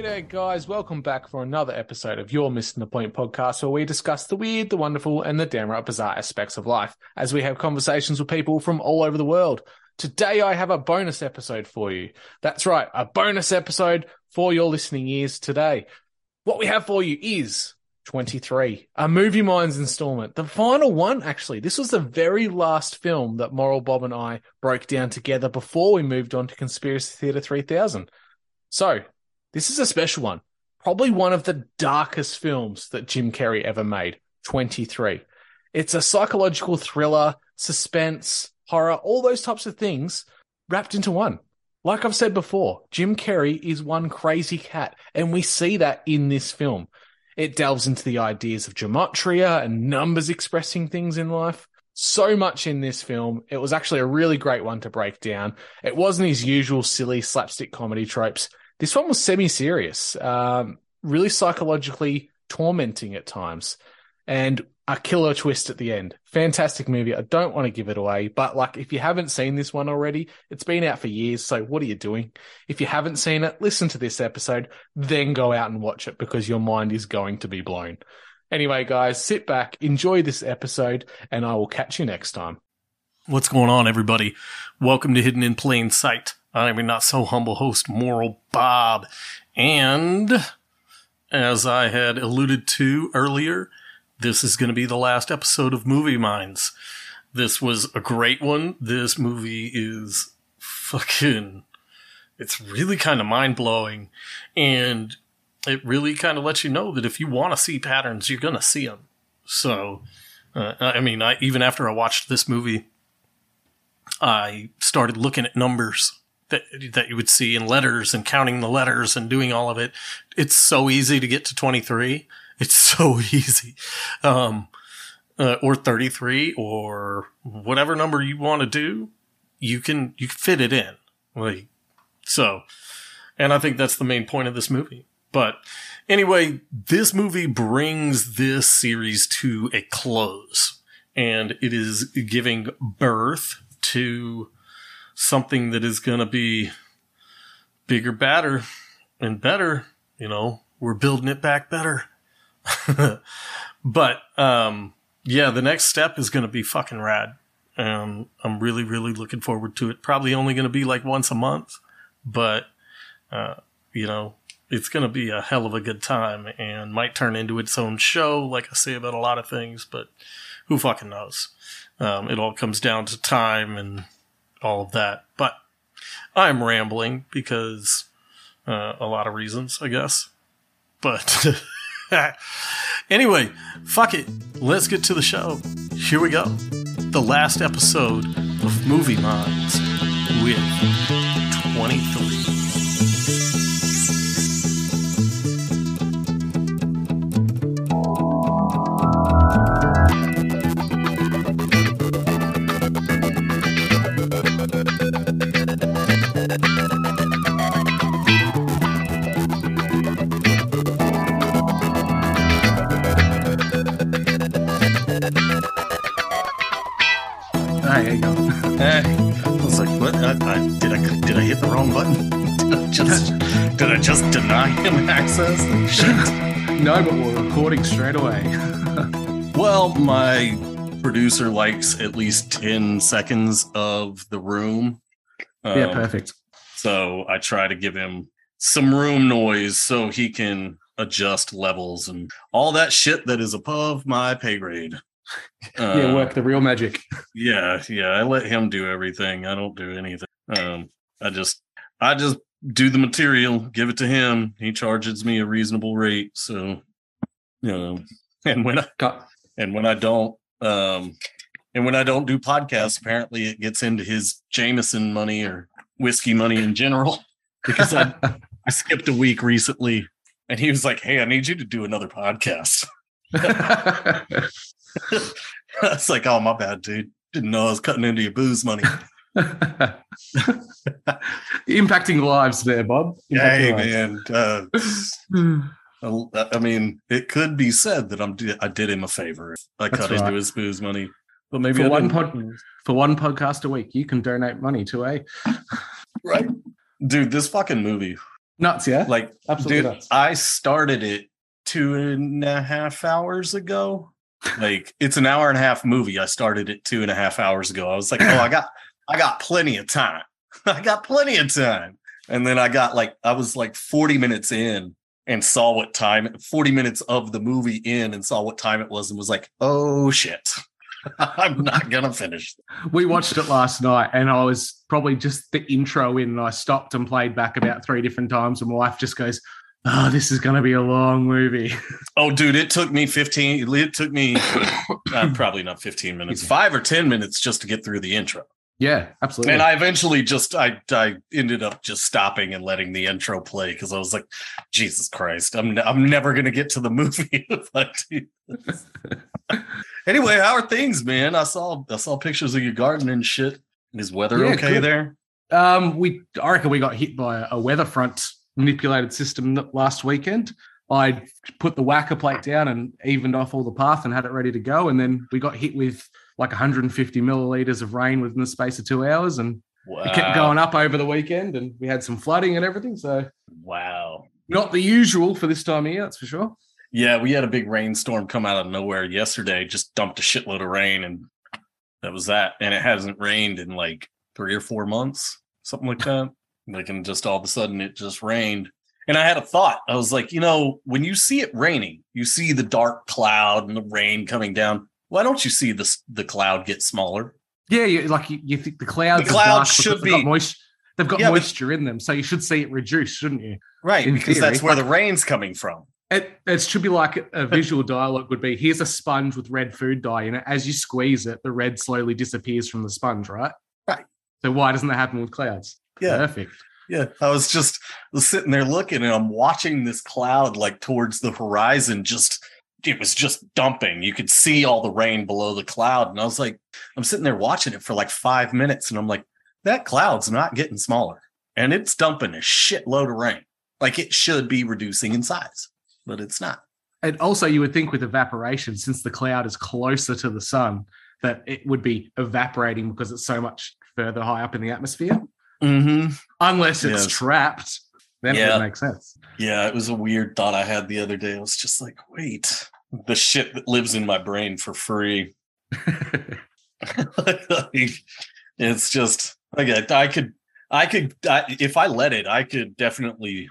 G'day, guys. Welcome back for another episode of You're Missen the Point podcast, where we discuss the weird, the wonderful, and the downright bizarre aspects of life as we have conversations with people from all over the world. Today, I have a bonus episode for you. That's right, a bonus episode for your listening ears today. What we have for you is 23, a Movie Minds installment. The final one, actually. This was the very last film that Moral Bob and I broke down together before we moved on to Conspiracy Theatre 3000. So, this is a special one. Probably one of the darkest films that Jim Carrey ever made. 23. It's a psychological thriller, suspense, horror, all those types of things wrapped into one. Like I've said before, Jim Carrey is one crazy cat, and we see that in this film. It delves into the ideas of gematria and numbers expressing things in life. So much in this film. It was actually a really great one to break down. It wasn't his usual silly slapstick comedy tropes. This one was semi serious, um, really psychologically tormenting at times, and a killer twist at the end. Fantastic movie. I don't want to give it away, but like if you haven't seen this one already, it's been out for years. So what are you doing? If you haven't seen it, listen to this episode, then go out and watch it because your mind is going to be blown. Anyway, guys, sit back, enjoy this episode, and I will catch you next time. What's going on, everybody? Welcome to Hidden in Plain Sight. I'm your not so humble host, Moral Bob. And as I had alluded to earlier, this is going to be the last episode of Movie Minds. This was a great one. This movie is fucking, it's really kind of mind blowing. And it really kind of lets you know that if you want to see patterns, you're going to see them. So, uh, I mean, I, even after I watched this movie, I started looking at numbers that that you would see in letters and counting the letters and doing all of it. It's so easy to get to 23. It's so easy. Um, uh, or 33 or whatever number you want to do, you can you can fit it in. Like so. And I think that's the main point of this movie. But anyway, this movie brings this series to a close and it is giving birth to something that is going to be bigger, badder, and better. You know, we're building it back better. but, um, yeah, the next step is going to be fucking rad. And I'm really, really looking forward to it. Probably only going to be like once a month, but, uh, you know, it's going to be a hell of a good time and might turn into its own show, like I say about a lot of things, but who fucking knows? Um, it all comes down to time and all of that. But I'm rambling because uh, a lot of reasons, I guess. But anyway, fuck it. Let's get to the show. Here we go. The last episode of Movie Minds with 23. Shit. No, but we're recording straight away. Well, my producer likes at least ten seconds of the room. yeah, Um, perfect. So I try to give him some room noise so he can adjust levels and all that shit that is above my pay grade. yeah, Uh, work the real magic. yeah, yeah. I let him do everything. I don't do anything. Um, I just, I just do the material, give it to him. He charges me a reasonable rate. So, you know, and when I Got and when I don't, um, and when I don't do podcasts, apparently it gets into his Jameson money or whiskey money in general because I, I skipped a week recently and he was like, Hey, I need you to do another podcast. I was like, Oh, my bad, dude. Didn't know I was cutting into your booze money. Impacting lives there, Bob. hey, Impacting lives. man. Uh, I I mean, it could be said that I'm I did him a favor. I That's cut right. into his booze money, but maybe for I one didn't. pod, for one podcast a week, you can donate money to a right, dude. This fucking movie, nuts. Yeah, like, absolutely dude, nuts. I started it two and a half hours ago. Like, it's an hour and a half movie. I started it two and a half hours ago. I was like, oh, I got, I got plenty of time. I got plenty of time. And then I got like, I was like 40 minutes in and saw what time, 40 minutes of the movie in and saw what time it was and was like, oh shit. I'm not gonna finish. we watched it last night, and I was probably just the intro in, and I stopped and played back about three different times, and my wife just goes, "Oh, this is going to be a long movie." Oh, dude, it took me 15. It took me uh, probably not 15 minutes, five or 10 minutes just to get through the intro. Yeah, absolutely. And I eventually just I I ended up just stopping and letting the intro play because I was like, Jesus Christ, I'm I'm never gonna get to the movie if I do this. anyway, how are things, man? I saw I saw pictures of your garden and shit. Is weather Yeah, okay good. there? Um, we I reckon we got hit by a weather front manipulated system last weekend. I put the whacker plate down and evened off all the path and had it ready to go, and then we got hit with like 150 milliliters of rain within the space of two hours, and Wow. it kept going up over the weekend, and we had some flooding and everything. So Wow. not the usual for this time of year, that's for sure. Yeah, we had a big rainstorm come out of nowhere yesterday, just dumped a shitload of rain, and that was that. And it hasn't rained in like three or four months, something like that. Like, and just all of a sudden it just rained. And I had a thought. I was like, you know, when you see it raining, you see the dark cloud and the rain coming down. Why don't you see this the cloud get smaller? Yeah, you, like you, you think the clouds, The are clouds dark should be- moist, they've got Yeah, but- moisture in them, so you should see it reduce, shouldn't you? Right, In because theory, that's where like- the rain's coming from. It, it should be like a visual dialogue would be here's a sponge with red food dye in it. As you squeeze it, the red slowly disappears from the sponge, right? Right. So why doesn't that happen with clouds? Yeah. Perfect. Yeah, I was just sitting there looking and I'm watching this cloud like towards the horizon just it was just dumping. You could see all the rain below the cloud and I was like I'm sitting there watching it for like 5 minutes and I'm like that cloud's not getting smaller and it's dumping a shitload of rain. Like it should be reducing in size, but it's not. And also, you would think with evaporation, since the cloud is closer to the sun, that it would be evaporating because it's so much further high up in the atmosphere. Mhm. Unless it's Yes. trapped, then it Yeah. would make sense. Yeah, it was a weird thought I had the other day. I was just like, wait, the shit that lives in my brain for free. like, it's just like I, I could, I could, I, if I let it, I could definitely,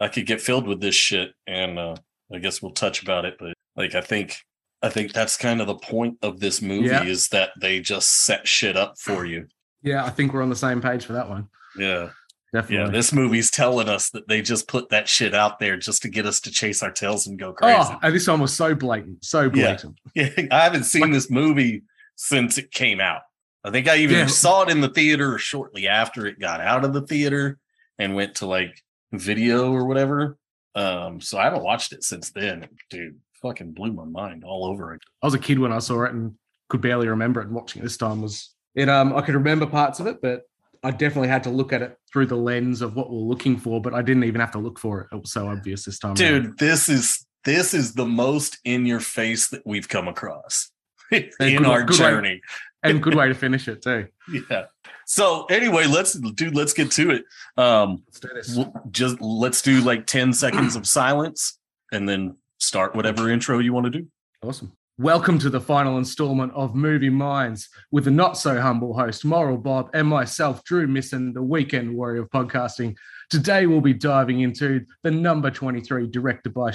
I could get filled with this shit. And uh, I guess we'll touch about it. But like, I think, I think that's kind of the point of this movie Yeah. is that they just set shit up for you. yeah, I think we're on the same page for that one. Yeah. Definitely. Yeah. This movie's telling us that they just put that shit out there just to get us to chase our tails and go crazy. oh, and this one was so blatant, so Yeah. blatant. Yeah, I haven't seen Like- this movie since it came out. I think I even Yeah. saw it in the theater shortly after it got out of the theater and went to like video or whatever. Um, so I haven't watched it since then. Dude, fucking blew my mind all over it. I was a kid when I saw it and could barely remember it. And watching it this time was it. Um, I could remember parts of it, but I definitely had to look at it through the lens of what we're looking for. But I didn't even have to look for it. It was so obvious this time. around. Dude, this is this is the most in your face that we've come across in good- our good way- journey. and good way to finish it too. Yeah. So anyway, let's dude, let's get to it. Um Let's do this. w- just let's do like 10 seconds of silence and then start whatever intro you want to do. Awesome. Welcome to the final installment of Movie Minds with the not so humble host, Moral Bob, and myself, Drew Misson, the weekend warrior of podcasting. Today, we'll be diving into the number 23, directed by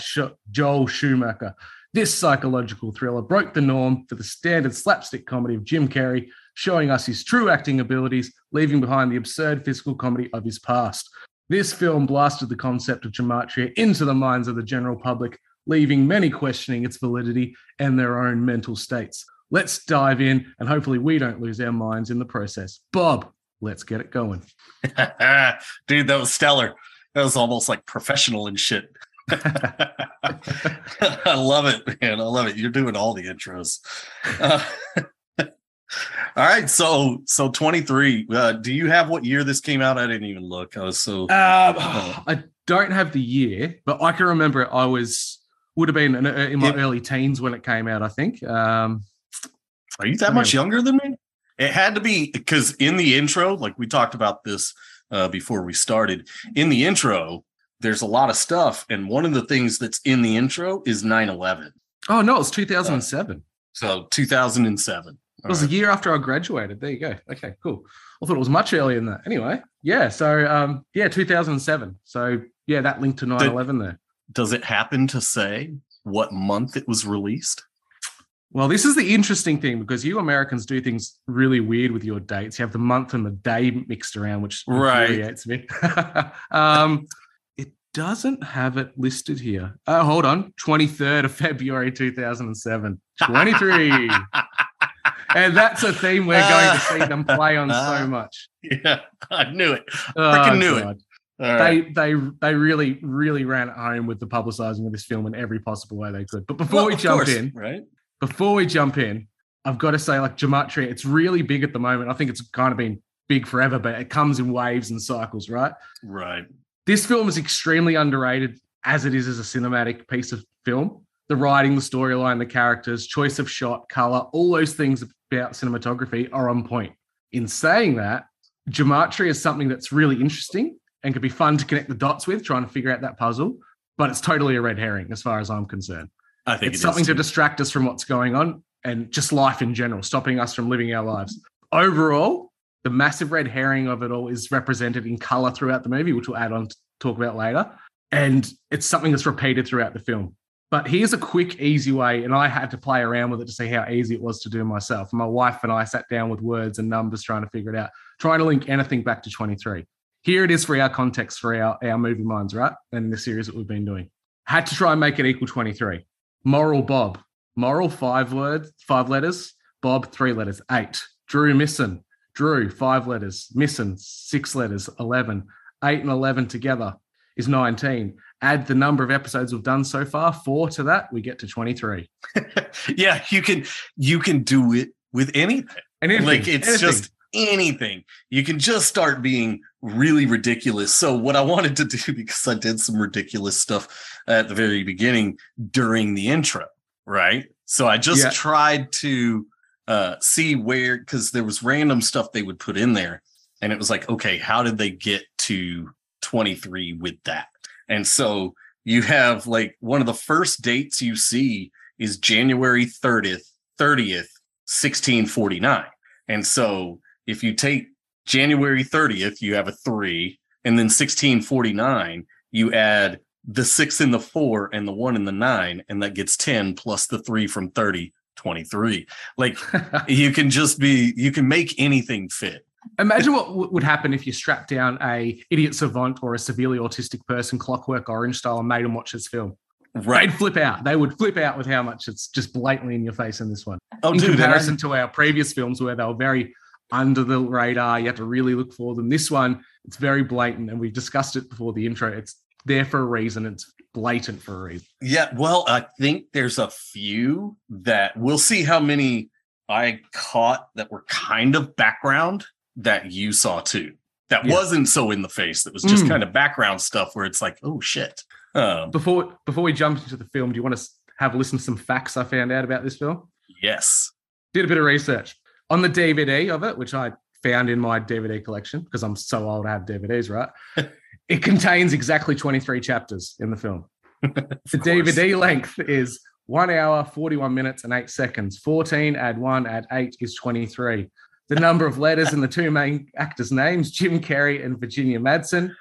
Joel Schumacher. This psychological thriller broke the norm for the standard slapstick comedy of Jim Carrey, showing us his true acting abilities, leaving behind the absurd physical comedy of his past. This film blasted the concept of gematria into the minds of the general public, leaving many questioning its validity and their own mental states. Let's dive in, and hopefully, we don't lose our minds in the process. Bob, let's get it going. Dude, that was stellar. That was almost like professional and shit. I love it, man. I love it. You're doing all the intros. Uh, all right, so so 23. Uh, do you have what year this came out? I didn't even look. I was so Um, I don't have the year, but I can remember it. I was would have been in, in my Yeah. early teens when it came out. I think. Um, Are you that much younger than me? It had to be because in the intro, like we talked about this uh, before we started, in the intro, there's a lot of stuff. And one of the things that's in the intro is 9 11. oh no, it was 2007. So 2007. It was a year after I graduated. There you go. Okay, cool. I thought it was much earlier than that. Anyway, yeah. So um, yeah, 2007. So yeah, that linked to 9/11 there. Does it happen to say what month it was released? Well, this is the interesting thing because you Americans do things really weird with your dates. You have the month and the day mixed around, which Right. infuriates me. um, it doesn't have it listed here. Oh, hold on. 23rd of February 2007. 23. and that's a theme we're going to see them play on so much. Yeah, I knew it. Oh, knew it. God. All right. They they they really really ran it home with the publicizing of this film in every possible way they could. But before Well, we jump course, in, right? before we jump in, I've got to say, like Gematria, it's really big at the moment. I think it's kind of been big forever, but it comes in waves and cycles, right? Right. This film is extremely underrated as it is as a cinematic piece of film. The writing, the storyline, the characters, choice of shot, color, all those things about cinematography are on point. In saying that, Gematria is something that's really interesting and could be fun to connect the dots with, trying to figure out that puzzle. But it's totally a red herring as far as I'm concerned I think it's it is something to distract us from what's going on and just life in general, stopping us from living our lives. Overall, the massive red herring of it all is represented in color throughout the movie, which we'll add on to talk about later. And it's something that's repeated throughout the film. But here's a quick, easy way, and I had to play around with it to see how easy it was to do myself. My wife and I sat down with words and numbers trying to figure it out, trying to link anything back to 23. Here it is for our context for our, our movie minds, right? And the series that we've been doing. Had to try and make it equal 23. Moral Bob. Moral five words, five letters. Bob three letters, eight. Drew Misson. Drew five letters. Misson six letters, eleven. Eight and eleven together is nineteen. Add the number of episodes we've done so far, four to that, we get to twenty-three. yeah, you can you can do it with anything. And anything, like it's anything. just anything. You can just start being really ridiculous. So what I wanted to do because I did some ridiculous stuff at the very beginning during the intro, right? So I just Yeah. tried to uh see where because there was random stuff they would put in there and it was like okay how did they get to 23 with that and so you have like one of the first dates you see is January 30th 30th 1649 and so if you take January 30th you have a 3 and then 1649 you add the 6 and the 4 and the 1 and the 9 and that gets 10 plus the 3 from 30 23 like you can just be you can make anything fit Imagine what w- would happen if you strapped down a idiot savant or a severely autistic person, Clockwork Orange style, and made them watch this film. right They'd flip out. They would flip out with how much it's just blatantly in your face in this one. oh in dude and I- comparison to our previous films where they were very under the radar, you have to really look for them. This one, it's very blatant, and we discussed it before the intro. It's there for a reason. It's blatant for a reason. Yeah, well, I think there's a few that we'll see how many I caught that were kind of background that you saw too. That Yeah. wasn't so in the face. That was just Mm. kind of background stuff where it's like, oh shit. Um, Before before we jump into the film, do you want to have a listen to some facts I found out about this film? yes. Did a bit of research on the DVD of it, which I found in my DVD collection because I'm so old I have DVDs, right? it contains exactly 23 chapters in the film. The. DVD length is one hour, 41 minutes, and eight seconds. 14, add one, add eight is 23. The number of letters in the two main actors' names, Jim Carrey and Virginia Madsen,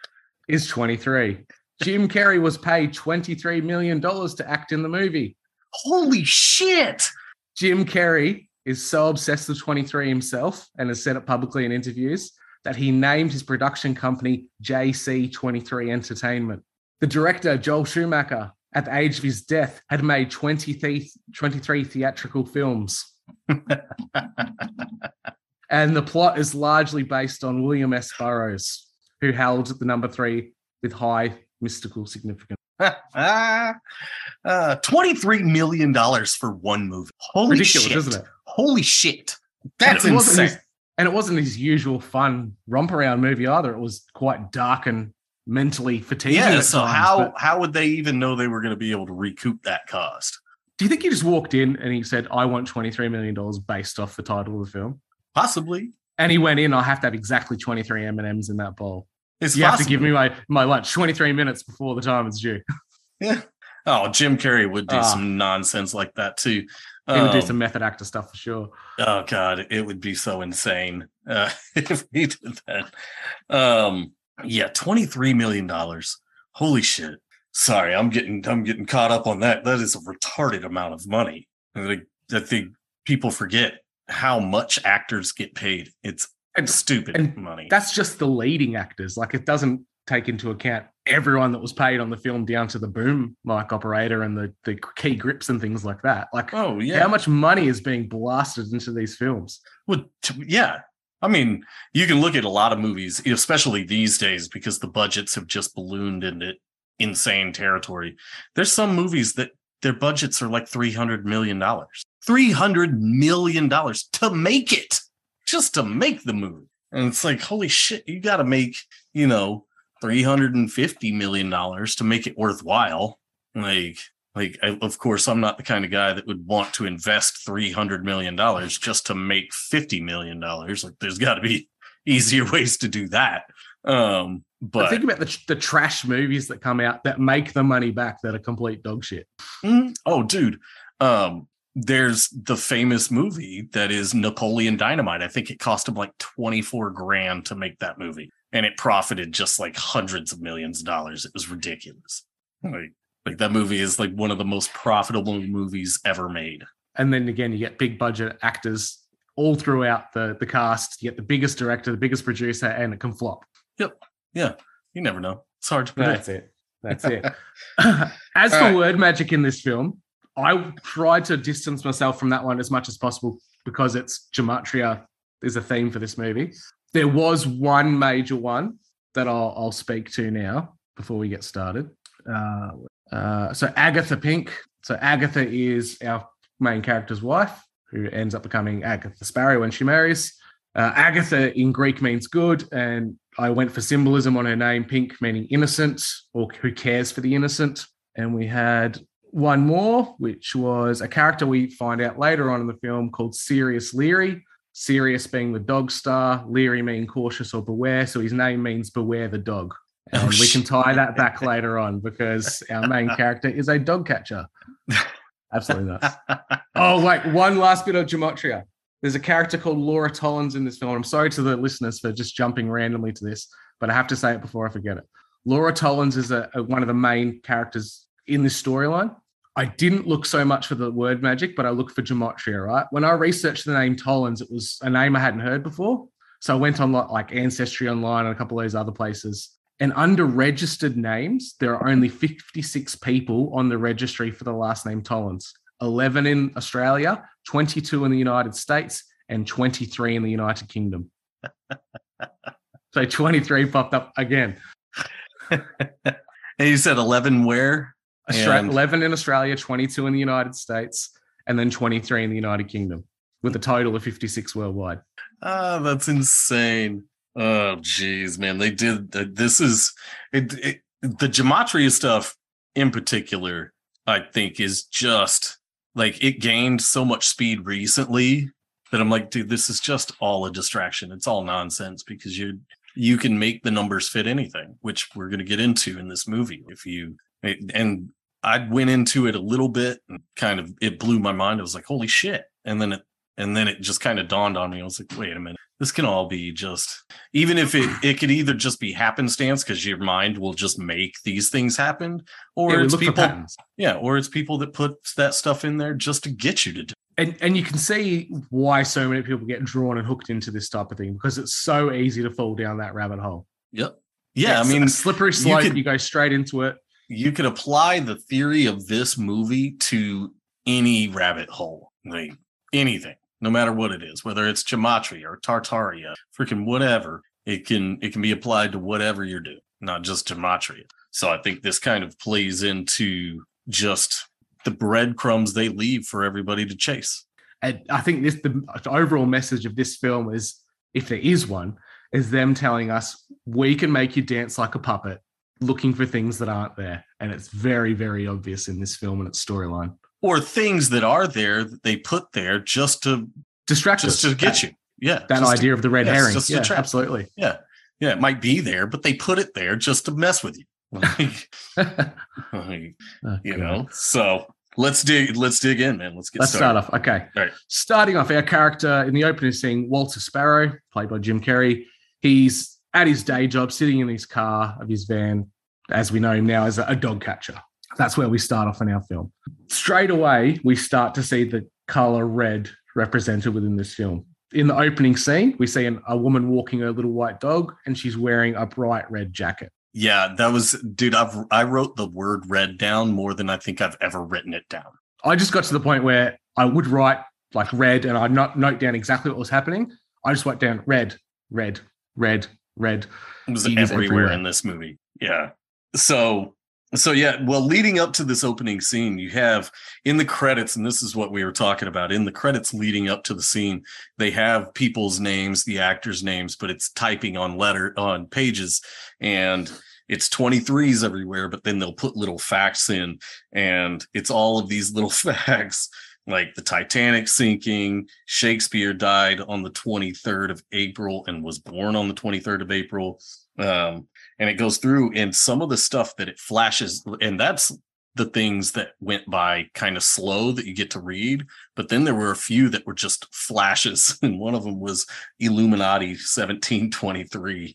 is 23. Jim Carrey was paid $23 million to act in the movie. Holy shit! Jim Carrey is so obsessed with 23 himself and has said it publicly in interviews that he named his production company JC23 Entertainment. The director, Joel Schumacher, at the age of his death, had made 23, 23 theatrical films. and the plot is largely based on William S. Burroughs, who held the number three with high mystical significance. uh, $23 million for one movie. Holy Ridiculous, shit. isn't it? Holy shit. That's That's insane. his, and it wasn't his usual fun romp around movie either. It was quite dark and mentally fatiguing. Yeah, so times, how how would they even know they were going to be able to recoup that cost? do you think he just walked in and he said, "I want twenty three million dollars based off the title of the film"? Possibly. And he went in. I have to have exactly twenty three M and M's in that bowl. It's you have to give me my my lunch twenty three minutes before the time is due. Yeah. Oh, Jim Carrey would do Ah. some nonsense like that too. He would do Um, some method actor stuff for sure. Oh god, it would be so insane uh, if he did that. Um, yeah, twenty three million dollars. Holy shit! Sorry, I'm getting I'm getting caught up on that. That is a retarded amount of money. I think, people forget how much actors get paid. It's stupid and money. That's just the leading actors. Like it doesn't take into account everyone that was paid on the film down to the boom mic operator and the, the key grips and things like that. Like oh yeah, how much money is being blasted into these films? Well, t- yeah. I mean, you can look at a lot of movies, especially these days, because the budgets have just ballooned into insane territory. There's some movies that their budgets are like $300 million. $300 million to make it, just to make the movie. And it's like, holy shit, you got to make, you know, $350 million to make it worthwhile. Like, like I, of course i'm not the kind of guy that would want to invest 300 million dollars just to make 50 million dollars. Like there's got to be easier ways to do that. Um But but think about the, the trash movies that come out that make the money back that are complete dog shit. Mm, oh dude. Um there's the famous movie that is napoleon dynamite. I think it cost him like 24 grand to make that movie and it profited just like hundreds of millions of dollars it was ridiculous like like that movie is like one of the most profitable movies ever made And then again, you get big budget actors all throughout the, the cast. You get the biggest director, the biggest producer, and it can flop. Yep. Yeah. You never know. It's hard to predict. That's it. That's it. As All for right. word magic in this film, I tried to distance myself from that one as much as possible because it's gematria is a theme for this movie. There was one major one that I'll, I'll speak to now before we get started. Uh, uh, so Agatha Pink. So Agatha is our main character's wife, who ends up becoming Agatha Sparrow when she marries. Uh, Agatha in Greek means good, and I went for symbolism on her name, pink meaning innocent or who cares for the innocent. And we had one more, which was a character we find out later on in the film called Sirius Leary. Sirius being the dog star, Leary meaning cautious or beware. So his name means beware the dog. Oh, and Oh, we can tie that back later on because our main character is a dog catcher. Absolutely nuts. Oh, wait, one last bit of gematria. There's a character called Laura Tollins in this film. I'm sorry to the listeners for just jumping randomly to this, but I have to say it before I forget it. Laura Tollins is a, a- one of the main characters in this storyline. I didn't look so much for the word magic, but I looked for gematria, right? When I researched the name Tollins, it was a name I hadn't heard before. So I went on like, Ancestry Online and a couple of those other places. And under registered names, there are only 56 people on the registry for the last name Tollins 11 in Australia, 22 in the United States, and 23 in the United Kingdom. so 23 popped up again. and you said 11 where? And- 11 in Australia, 22 in the United States, and then 23 in the United Kingdom, with a total of 56 worldwide. Ah, that's insane. Oh, geez, man. They did. This is it, it, the gematria stuff in particular, I think, is just like it gained so much speed recently that I'm like, dude, this is just all a distraction. It's all nonsense because you you can make the numbers fit anything, which we're going to get into in this movie. If you and I went into it a little bit and kind of it blew my mind. I was like, holy shit. And then it and then it just kind of dawned on me. I was like, wait a minute. This can all be just even if it it could either just be happenstance because your mind will just make these things happen, or Yeah, it's people yeah, or it's people that put that stuff in there just to get you to do. and and you can see why so many people get drawn and hooked into this type of thing because it's so easy to fall down that rabbit hole. Yep. Yeah, It's I mean slippery slope. You, could- go straight into it. You could apply the theory of this movie to any rabbit hole, like anything, no matter what it is, whether it's gematria or tartaria, freaking whatever. It can it can be applied to whatever you're doing, not just gematria. So I think this kind of plays into just the breadcrumbs they leave for everybody to chase. And I think this the overall message of this film is, if there is one, is them telling us we can make you dance like a puppet, looking for things that aren't there, and it's very very obvious in this film and its storyline. Or things that are there that they put there just to Distract just us. to get That- you. Yeah. That just to- idea of the red yes, herring. just Yeah, absolutely. Yeah. Yeah. It might be there, but they put it there just to mess with you. Like, like, oh, you know, so let's dig let's dig in, man. Let's get Let's started. start off. Okay. All right. Starting off, our character in the opening scene, Walter Sparrow, played by Jim Carrey, he's at his day job, sitting in his car of his van, as we know him now as a, dog catcher. That's where we start off in our film. Straight away, we start to see the color red represented within this film. In the opening scene, we see an, a woman walking her little white dog, and she's wearing a bright red jacket. Yeah, that was dude, I've I wrote the word red down more than I think I've ever written it down. I just got to the point where I would write like red and I'd not note down exactly what was happening. I just wrote down red, red, red, red. It was everywhere, everywhere. in this movie. Yeah. So so yeah, well, leading up to this opening scene, you have in the credits, and this is what we were talking about. In the credits leading up to the scene, they have people's names, the actors' names, but it's typing on letter on pages, and it's 23s everywhere, but then they'll put little facts in, and it's all of these little facts. Like the Titanic sinking, Shakespeare died on the 23rd of April and was born on the 23rd of April um and it goes through and some of the stuff that it flashes and that's the things that went by kind of slow that you get to read but then there were a few that were just flashes and one of them was illuminati 1723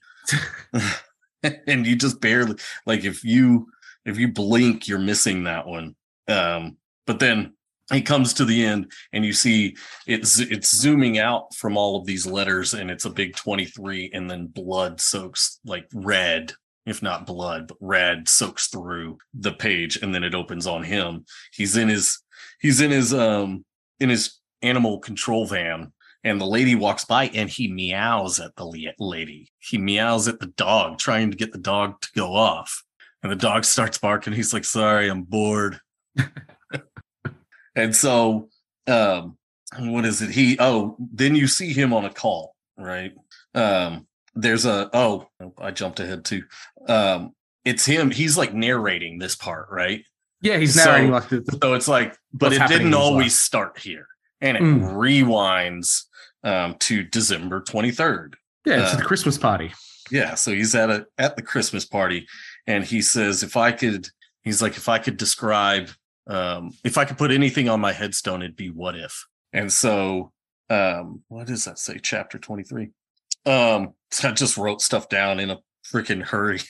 and you just barely like if you if you blink you're missing that one. Um but then he comes to the end and you see it's it's zooming out from all of these letters and it's a big 23 and then blood soaks like red if not blood but red soaks through the page and then it opens on him. He's in his he's in his um in his animal control van and the lady walks by and he meows at the lady. He meows at the dog trying to get the dog to go off. And the dog starts barking. He's like sorry i'm bored and so um what is it he oh then you see him on a call right um there's a oh i jumped ahead too um it's him he's like narrating this part right Yeah, he's So- narrating like the, the so it's like but it didn't always life. start here and it Mm. rewinds um to december 23rd yeah, it's uh, the Christmas party. yeah so he's at a at the christmas party and he says if i could he's like if i could describe um if i could put anything on my headstone it'd be what if and so um what does that say chapter 23 um so i just wrote stuff down in a freaking hurry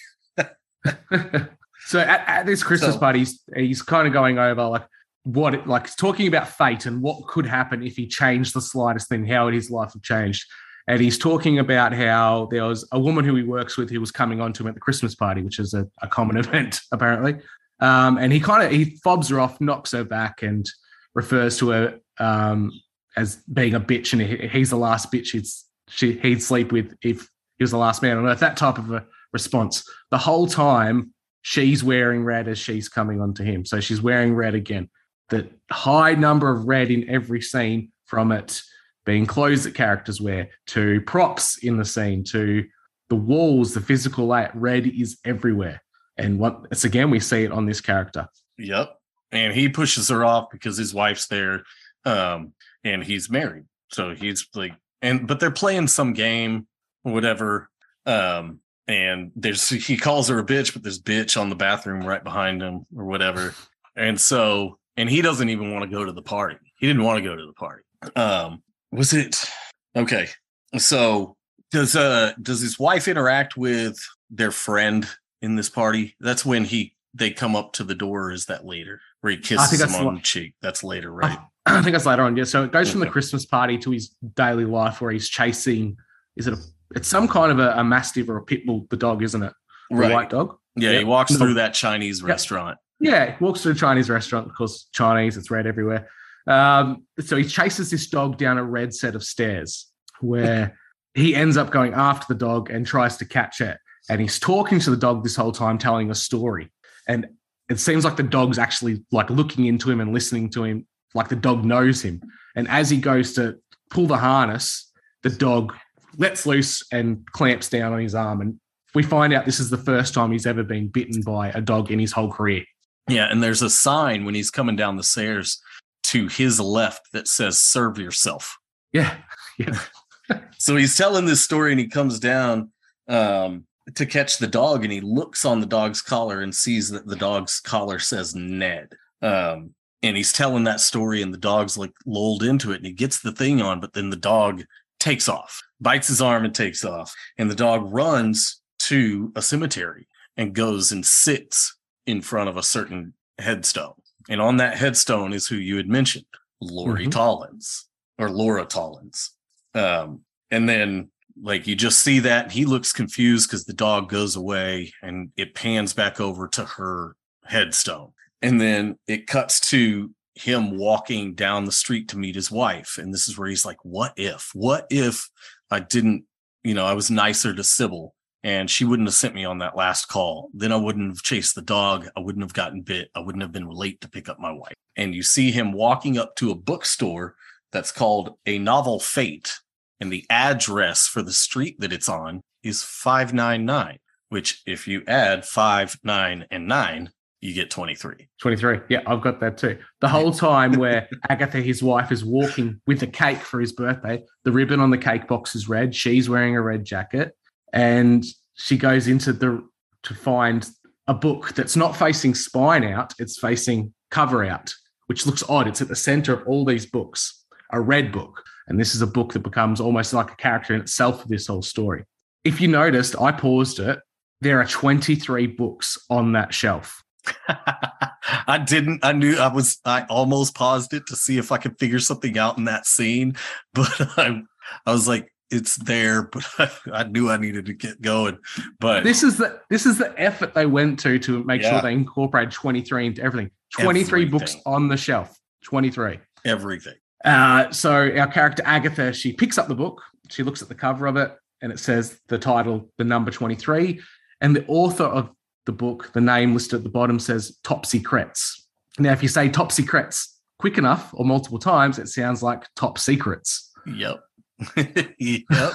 so at, at this Christmas So- party, he's, he's kind of going over like what it, like talking about fate and what could happen if he changed the slightest thing, how would his life have changed. And he's talking about how there was a woman who he works with who was coming on to him at the Christmas party, which is a, a common event apparently. Um, and he kind of he fobs her off, knocks her back, and refers to her um, as being a bitch, and he, he's the last bitch he'd she, he'd sleep with if he was the last man on earth. That type of a response. The whole time she's wearing red as she's coming onto him, so she's wearing red again. The high number of red in every scene, from it being clothes that characters wear to props in the scene to the walls, the physical layout. Red is everywhere, and once again we see it on this character. Yep. And he pushes her off because his wife's there. Um, and he's married. So he's like, and but they're playing some game or whatever. Um, and there's he calls her a bitch, but there's bitch on the bathroom right behind him or whatever. And so, and he doesn't even want to go to the party. He didn't want to go to the party. Um, was it okay? So does uh does his wife interact with their friend in this party? That's when he they come up to the door. Is that later where he kisses him on the cheek? That's later, right? I think that's later on. Yeah. So it goes from the Christmas party to his daily life where he's chasing. Is it a? It's some kind of a, a mastiff or a pit bull. The dog, isn't it? The Right. white dog. Yeah, he walks through that Chinese Yep. restaurant. Yeah, he walks to a Chinese restaurant because Chinese, it's red everywhere. Um, so he chases this dog down a red set of stairs where he ends up going after the dog and tries to catch it. And he's talking to the dog this whole time, telling a story. And it seems like the dog's actually like looking into him and listening to him, like the dog knows him. And as he goes to pull the harness, the dog lets loose and clamps down on his arm. And we find out this is the first time he's ever been bitten by a dog in his whole career. Yeah, and there's a sign when he's coming down the stairs to his left that says "Serve yourself." Yeah. Yeah. So he's telling this story, and he comes down um, to catch the dog, and he looks on the dog's collar and sees that the dog's collar says Ned. Um, and he's telling that story, and the dog's like lulled into it, and he gets the thing on, but then the dog takes off, bites his arm, and takes off, and the dog runs to a cemetery and goes and sits in front of a certain headstone. And on that headstone is who you had mentioned, Lori Mhm. Tollins or Laura Tollins. Um, and then like you just see that he looks confused because the dog goes away and it pans back over to her headstone. And then it cuts to him walking down the street to meet his wife. And this is where he's like, What if? What if I didn't, you know, I was nicer to Sybil and she wouldn't have sent me on that last call? Then I wouldn't have chased the dog. I wouldn't have gotten bit. I wouldn't have been late to pick up my wife. And you see him walking up to a bookstore that's called A Novel Fate. And the address for the street that it's on is 599, which if you add 5, 9, and 9, you get 23. 23. Yeah, I've got that too. The whole time where Agatha, his wife, is walking with a cake for his birthday, the ribbon on the cake box is red. She's wearing a red jacket. And she goes into the to find a book that's not facing spine out, it's facing cover out, which looks odd. It's at the center of all these books, a red book. And this is a book that becomes almost like a character in itself for this whole story. If you noticed, I paused it. There are 23 books on that shelf. I didn't, I knew I was, I almost paused it to see if I could figure something out in that scene, but I, I was like, it's there, but I, I knew I needed to get going. But this is the this is the effort they went to to make Yeah. sure they incorporate 23 into everything 23 books on the shelf 23 everything. Uh, so our character agatha she picks up the book she looks at the cover of it and it says the title the number 23 and the author of the book the name listed at the bottom says top secrets now if you say top secrets quick enough or multiple times it sounds like top secrets Yep. yep.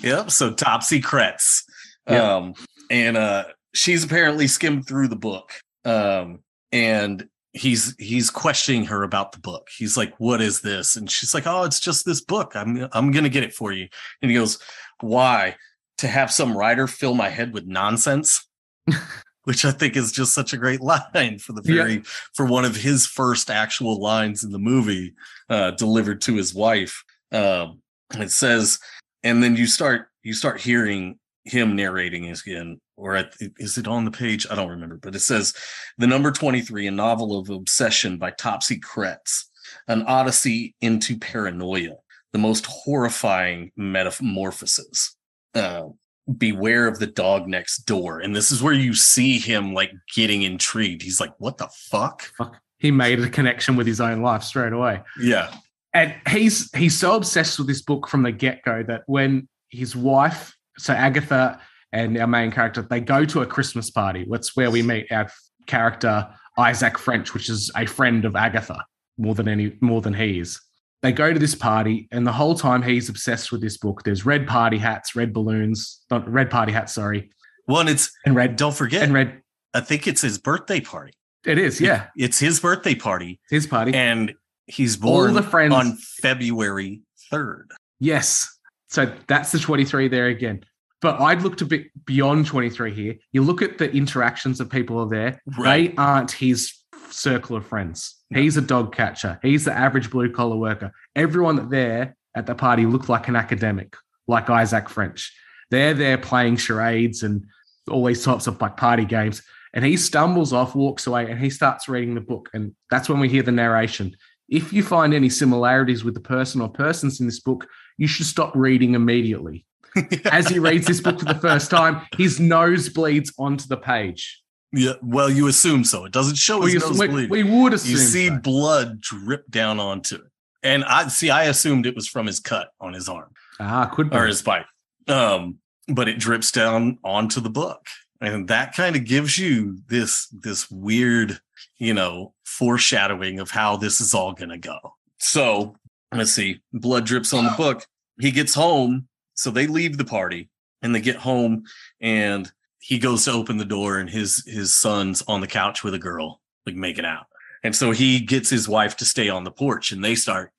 yep. So top secrets. Yep. Um, and uh she's apparently skimmed through the book. Um, and he's he's questioning her about the book. He's like, What is this? And she's like, Oh, it's just this book. I'm I'm gonna get it for you. And he goes, Why? To have some writer fill my head with nonsense? Which I think is just such a great line for the Yeah. very for one of his first actual lines in the movie, uh, delivered to his wife. Um, it says, and then you start you start hearing him narrating again, or at, is it on the page? I don't remember, but it says the number twenty three, a novel of obsession by Topsy Kretts, an odyssey into paranoia, the most horrifying metamorphoses. Uh, beware of the dog next door, and this is where you see him like getting intrigued. He's like, "What the fuck?" Fuck. he made a connection with his own life straight away Yeah, and he's he's so obsessed with this book from the get-go that when his wife so agatha and our main character they go to a christmas party that's where we meet our character isaac french which is a friend of agatha more than any more than he is they go to this party and the whole time he's obsessed with this book there's red party hats red balloons not red party hats sorry one. It's and red don't forget. and red I think it's his birthday party. it is yeah It's his birthday party, it's his party and he's All born the friends- on February 3rd. Yes. So that's the 23 there again. But I'd looked a bit beyond 23 here. You look at the interactions of people are there, Right. they aren't his circle of friends. He's a dog catcher. He's the average blue collar worker. Everyone that there at the party looked like an academic, like Isaac French. They're there playing charades and all these types of like party games. And he stumbles off, walks away, and he starts reading the book. And that's when we hear the narration. If you find any similarities with the person or persons in this book, you should stop reading immediately. As he reads this book for the first time, his nose bleeds onto the page. Yeah, well, you assume so. It doesn't show his We, nose we- bleeding. we would assume. you see so. blood drip down onto it. And I see, I assumed it was from his cut on his arm Ah, could be. or his bite. Um, but it drips down onto the book. And that kind of gives you this this weird, you know, foreshadowing of how this is all gonna go. So let's see, blood drips on the book. He gets home, so they leave the party and they get home and he goes to open the door and his his son's on the couch with a girl, like making out. And so he gets his wife to stay on the porch and they start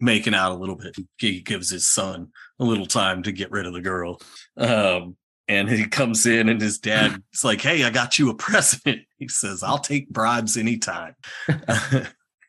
making out a little bit. He gives his son a little time to get rid of the girl. Um, and he comes in and his dad is like, Hey, I got you a present. He says, I'll take bribes anytime.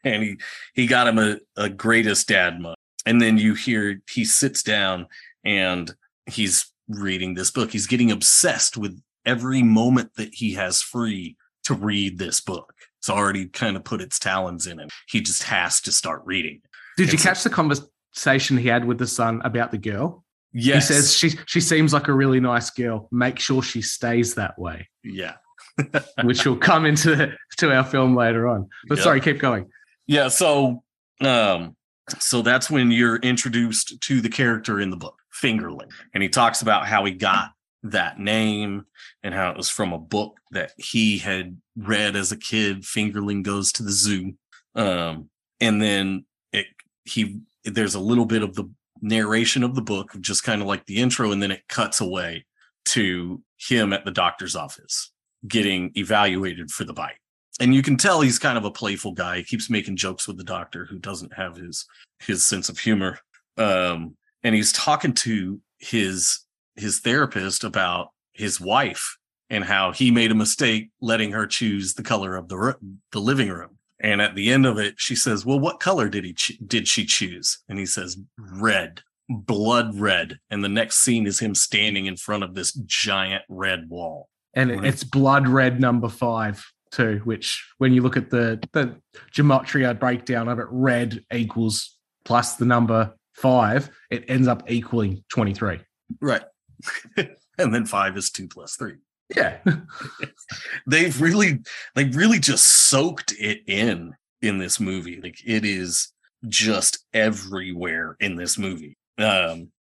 and he he got him a, a greatest dad mug. And then you hear he sits down and he's reading this book. He's getting obsessed with every moment that he has free to read this book. It's already kind of put its talons in him. He just has to start reading. Did you It's a- catch the conversation he had with the son about the girl? Yes. He says she she seems like a really nice girl. Make sure she stays that way, yeah. which will come into to our film later on. But Yeah. sorry, keep going. Yeah, so um so that's when you're introduced to the character in the book, Fingerling. And he talks about how he got that name and how it was from a book that he had read as a kid, Fingerling Goes to the Zoo. Um and then it he there's a little bit of the narration of the book, just kind of like the intro, and then it cuts away to him at the doctor's office getting evaluated for the bite and you can tell he's kind of a playful guy. He keeps making jokes with the doctor who doesn't have his his sense of humor. Um, and he's talking to his his therapist about his wife and how he made a mistake letting her choose the color of the the living room. And at the end of it, she says, "Well, what color did he did she choose?" And he says, "Red, blood red." And the next scene is him standing in front of this giant red wall. And it- it's blood red number five too, which when you look at the the gematria breakdown of it, red equals plus the number five, it ends up equaling 23. Right. and then five is two plus three. Yeah. They've really, they really just soaked it in in this movie. Like it is just everywhere in this movie. Um,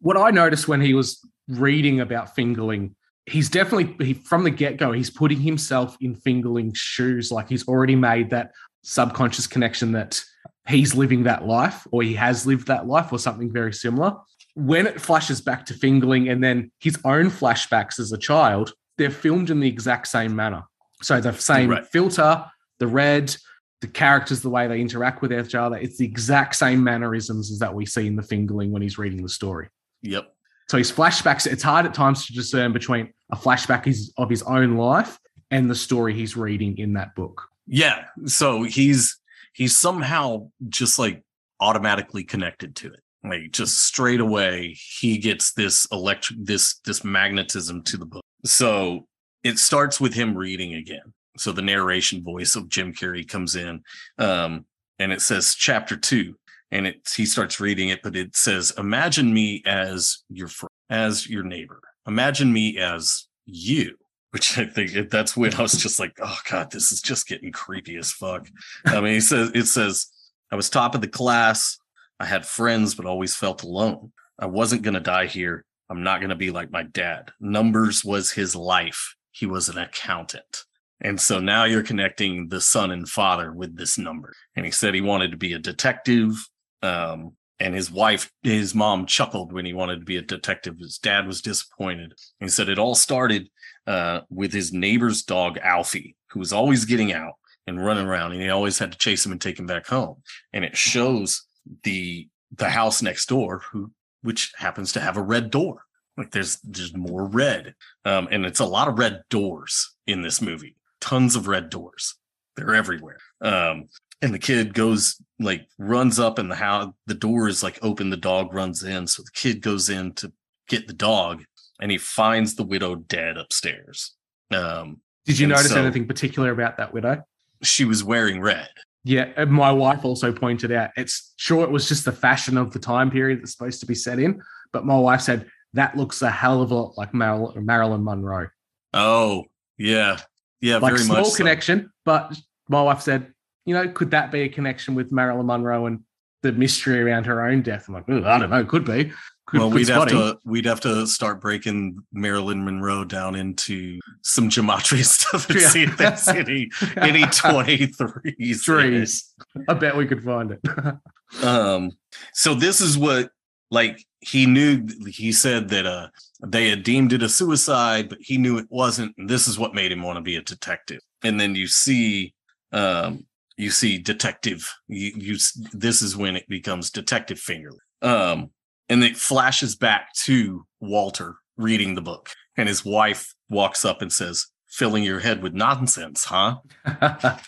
what I noticed when he was reading about Fingerling, he's definitely he, from the get go, he's putting himself in Fingerling's shoes. Like he's already made that subconscious connection that he's living that life or he has lived that life or something very similar. When it flashes back to Fingerling and then his own flashbacks as a child, they're filmed in the exact same manner. So the same Right. filter, the red, the characters, the way they interact with each other, it's the exact same mannerisms as that we see in the Fingerling when he's reading the story. yep. So his flashbacks, it's hard at times to discern between a flashback is of his own life and the story he's reading in that book. Yeah. So he's he's somehow just like automatically connected to it. Like just straight away, he gets this electric this this magnetism to the book. So it starts with him reading again. So the narration voice of Jim Carrey comes in, um, and it says chapter two, and it he starts reading it, but it says, "Imagine me as your friend, as your neighbor. Imagine me as you." Which I think that's when I was just like, "Oh God, this is just getting creepy as fuck." I mean, he says it says, "I was top of the class. I had friends, but always felt alone. I wasn't gonna die here. I'm not gonna be like my dad. Numbers was his life. He was an accountant." And so now you're connecting the son and father with this number. And he said he wanted to be a detective. Um, and his wife, his mom chuckled when he wanted to be a detective. His dad was disappointed. He said it all started uh, with his neighbor's dog, Alfie, who was always getting out and running around. And he always had to chase him and take him back home. And it shows the the house next door, who which happens to have a red door. Like there's there's more red. Um, and it's a lot of red doors in this movie tons of red doors. they're everywhere. Um, and the kid goes like runs up and the house. The door is like open. The dog runs in, so the kid goes in to get the dog, and he finds the widow dead upstairs. Um, Did you notice so anything particular about that widow? She was wearing red. Yeah, and my wife also pointed out it's sure it was just the fashion of the time period that's supposed to be set in, but my wife said that looks a hell of a lot like Mar- Marilyn Monroe. Oh, yeah, yeah, like very small much. so. connection, but my wife said, you know, could that be a connection with Marilyn Monroe and the mystery around her own death? I'm like, I don't know, could be. Well, we'd have to we'd have to start breaking Marilyn Monroe down into some gematria stuff and Yeah. see if there's any any twenty threes. trees. I bet we could find it. Um, so this is what like he knew. He said that uh they had deemed it a suicide, but he knew it wasn't, and this is what made him want to be a detective. And then you see, um, you see detective. You, you this is when it becomes detective finger Um, and it flashes back to Walter reading the book, and his wife walks up and says, "Filling your head with nonsense, huh?"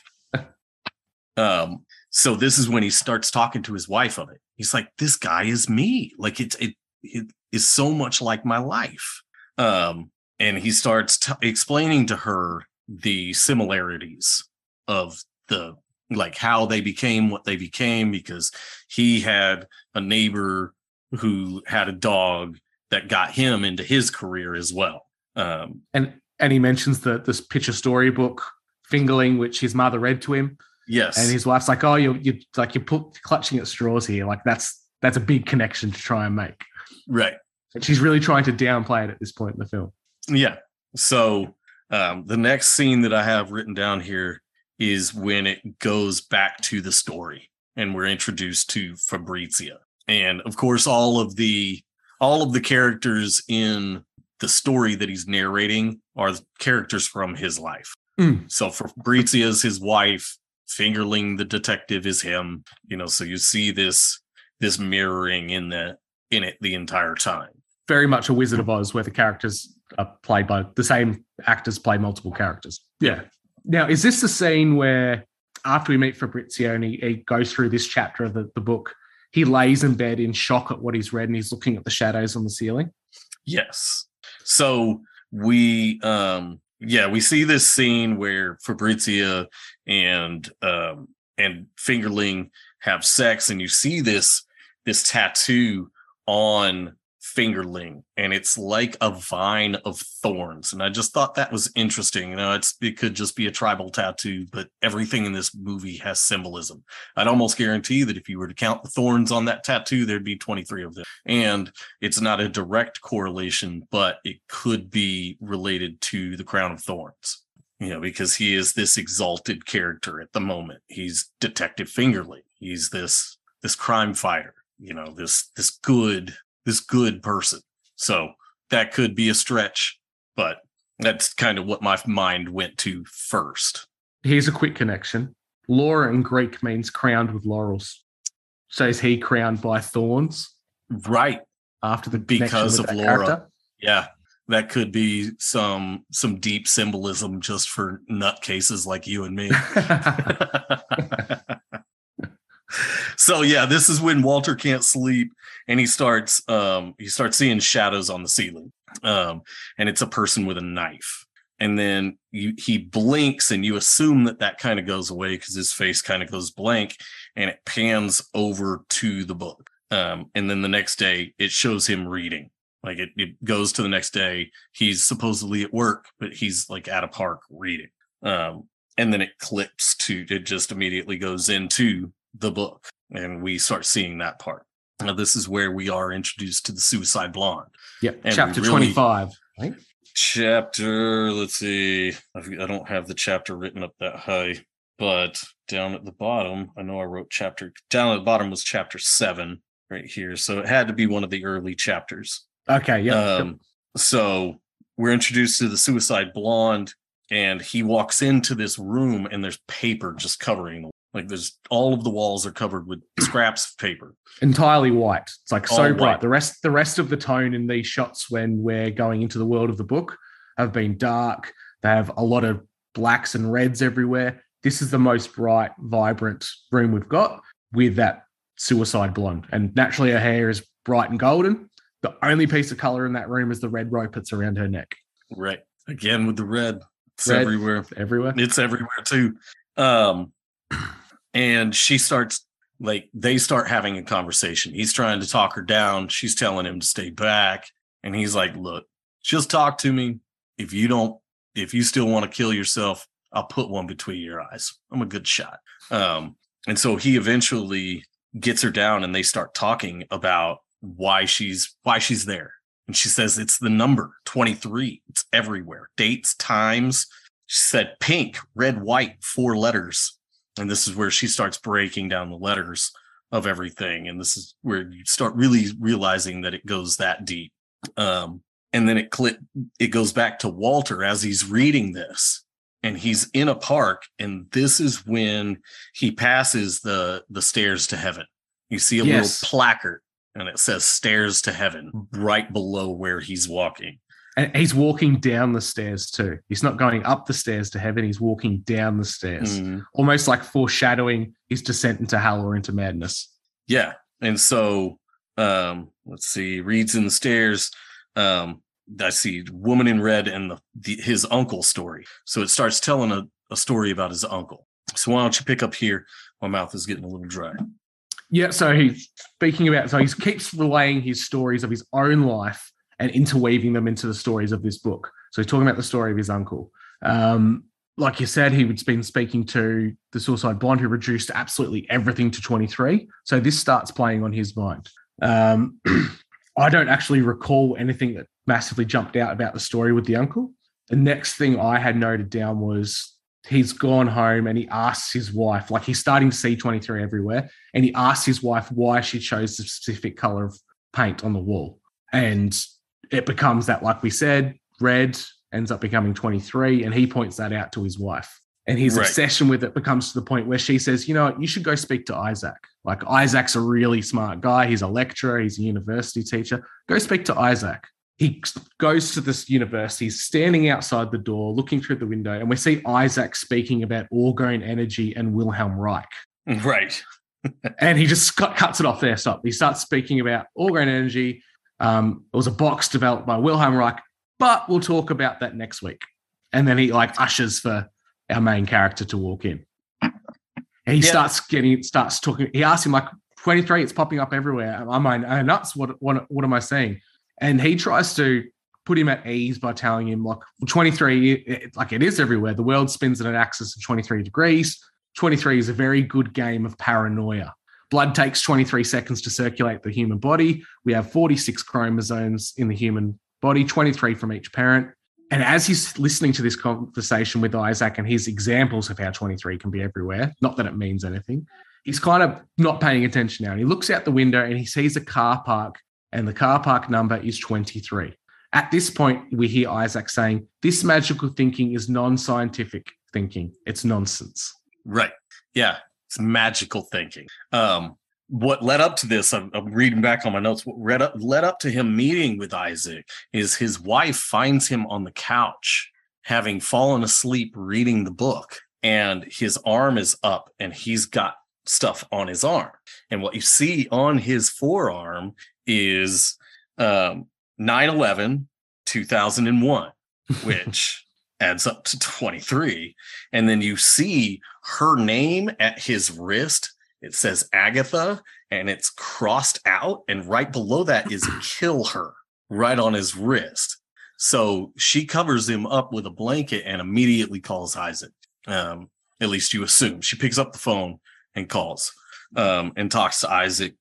Um, so this is when he starts talking to his wife of it. He's like, "This guy is me. Like it's it it is so much like my life." Um, and he starts t- explaining to her the similarities of the like how they became what they became because he had a neighbor who had a dog that got him into his career as well. Um, and and he mentions the this picture storybook Fingerling, which his mother read to him. yes, And his wife's like, "Oh, you're, you're like you're put, clutching at straws here. Like that's that's a big connection to try and make." right. And she's really trying to downplay it at this point in the film. Yeah. So um, the next scene that I have written down here is when it goes back to the story and we're introduced to Fabrizia. And of course, all of the all of the characters in the story that he's narrating are characters from his life. Mm. So Fabrizia is his wife, Fingerling the detective is him. You know, so you see this this mirroring in the in it the entire time. Very much a Wizard of Oz, where the characters are played by the same actors play multiple characters. Yeah. Now, is this the scene where after we meet Fabrizio and he, he goes through this chapter of the, the book, he lays in bed in shock at what he's read and he's looking at the shadows on the ceiling? Yes. So we um yeah, we see this scene where Fabrizia and um and Fingerling have sex and you see this this tattoo on Fingerling and it's like a vine of thorns and I just thought that was interesting. You know, it's it could just be a tribal tattoo, but everything in this movie has symbolism. I'd almost guarantee that if you were to count the thorns on that tattoo there'd be 23 of them. And it's not a direct correlation, but it could be related to the crown of thorns. You know, because he is this exalted character at the moment. He's Detective Fingerling. He's this this crime fighter. You know, this this good this good person. So that could be a stretch, but that's kind of what my mind went to first. Here's a quick connection. Laura in Greek means crowned with laurels. So is he crowned by thorns Right. after the Because of Laura. character? Yeah. That could be some some deep symbolism just for nutcases like you and me. so yeah, this is when Walter can't sleep and he starts um he starts seeing shadows on the ceiling. Um and it's a person with a knife. And then you he blinks and you assume that that kind of goes away because his face kind of goes blank and it pans over to the book. Um and then the next day it shows him reading. Like it, it goes to the next day. He's supposedly at work, but he's like at a park reading. Um, and then it clips to it just immediately goes into the book, and we start seeing that part. Now, this is where we are introduced to the suicide blonde. Yep. And Chapter really- 25. right? Chapter, let's see. I've- I don't have the chapter written up that high, but down at the bottom, I know I wrote chapter down at the bottom was chapter seven right here. So it had to be one of the early chapters. Okay. Yeah. Um, so we're introduced to the suicide blonde, and he walks into this room, and there's paper just covering the like. There's all of the walls are covered with scraps of paper. entirely white. It's like so bright. white. The rest, the rest of the tone in these shots when we're going into the world of the book have been dark. They have a lot of blacks and reds everywhere. this is the most bright, vibrant room we've got with that suicide blonde. And naturally, her hair is bright and golden. The only piece of color in that room is the red rope that's around her neck. Right. Again with the red. It's Red. everywhere. Everywhere. It's everywhere too. Um, and she starts like they start having a conversation. He's trying to talk her down. She's telling him to stay back, and he's like, "Look, just talk to me. If you don't, if you still want to kill yourself, I'll put one between your eyes. I'm a good shot." Um, and so he eventually gets her down, and they start talking about why she's why she's there. And she says it's the number 23. It's everywhere. Dates, times. She said pink, red, white, four letters. And this is where she starts breaking down the letters of everything. And this is where you start really realizing that it goes that deep. Um, and then it clip it goes back to Walter as he's reading this. And he's in a park, and this is when he passes the the stairs to heaven. You see a Yes. little placard and it says stairs to heaven right below where he's walking. And he's walking down the stairs too. He's not going up the stairs to heaven. He's walking down the stairs, Mm, almost like foreshadowing his descent into hell or into madness. yeah. And so um let's see, reads in the stairs. Um I see woman in red and the, the his uncle story. So it starts telling a, a story about his uncle. So why don't you pick up here? My mouth is getting a little dry. Yeah, so he's speaking about, so he keeps relaying his stories of his own life and interweaving them into the stories of this book. So he's talking about the story of his uncle. Um, like you said, he had been speaking to the suicide blonde who reduced absolutely everything to 23. So this starts playing on his mind. Um, I don't actually recall anything that massively jumped out about the story with the uncle. The next thing I had noted down was he's gone home and he asks his wife, like he's starting to see 23 everywhere, and he asks his wife why she chose the specific color of paint on the wall. And it becomes that, like we said, red ends up becoming 23, and he points that out to his wife. And his Right. obsession with it becomes to the point where she says, you know, what, you should go speak to Isaac. Like Isaac's a really smart guy. He's a lecturer, he's a university teacher. Go speak to Isaac. He goes to this university, he's standing outside the door, looking through the window, and we see Isaac speaking about orgone energy and Wilhelm Reich. Right. And he just cut, cuts it off there. Stop. He starts speaking about orgone energy. Um, it was a box developed by Wilhelm Reich, but we'll talk about that next week. And then he like ushers for our main character to walk in. And he Yeah. starts getting starts talking. He asks him like 23, it's popping up everywhere. Am I am I nuts? What what what am I saying? And he tries to put him at ease by telling him like 23, it- like it is everywhere. The world spins at an axis of 23 degrees. 23 is a very good game of paranoia. Blood takes 23 seconds to circulate the human body. We have 46 chromosomes in the human body, 23 from each parent. And as he's listening to this conversation with Isaac and his examples of how 23 can be everywhere, not that it means anything, he's kind of not paying attention now. And he looks out the window and he sees a car park, and the car park number is 23. At this point, we hear Isaac saying, This magical thinking is non scientific thinking, it's nonsense. Right. Yeah. It's magical thinking. Um, what led up to this, I'm, I'm reading back on my notes. What led up, led up to him meeting with Isaac is his wife finds him on the couch, having fallen asleep reading the book, and his arm is up and he's got stuff on his arm. And what you see on his forearm is um, 9 11, 2001, which adds up to 23. And then you see her name at his wrist. It says Agatha and it's crossed out. And right below that is kill her right on his wrist. So she covers him up with a blanket and immediately calls Isaac. Um, at least you assume. She picks up the phone and calls um, and talks to Isaac.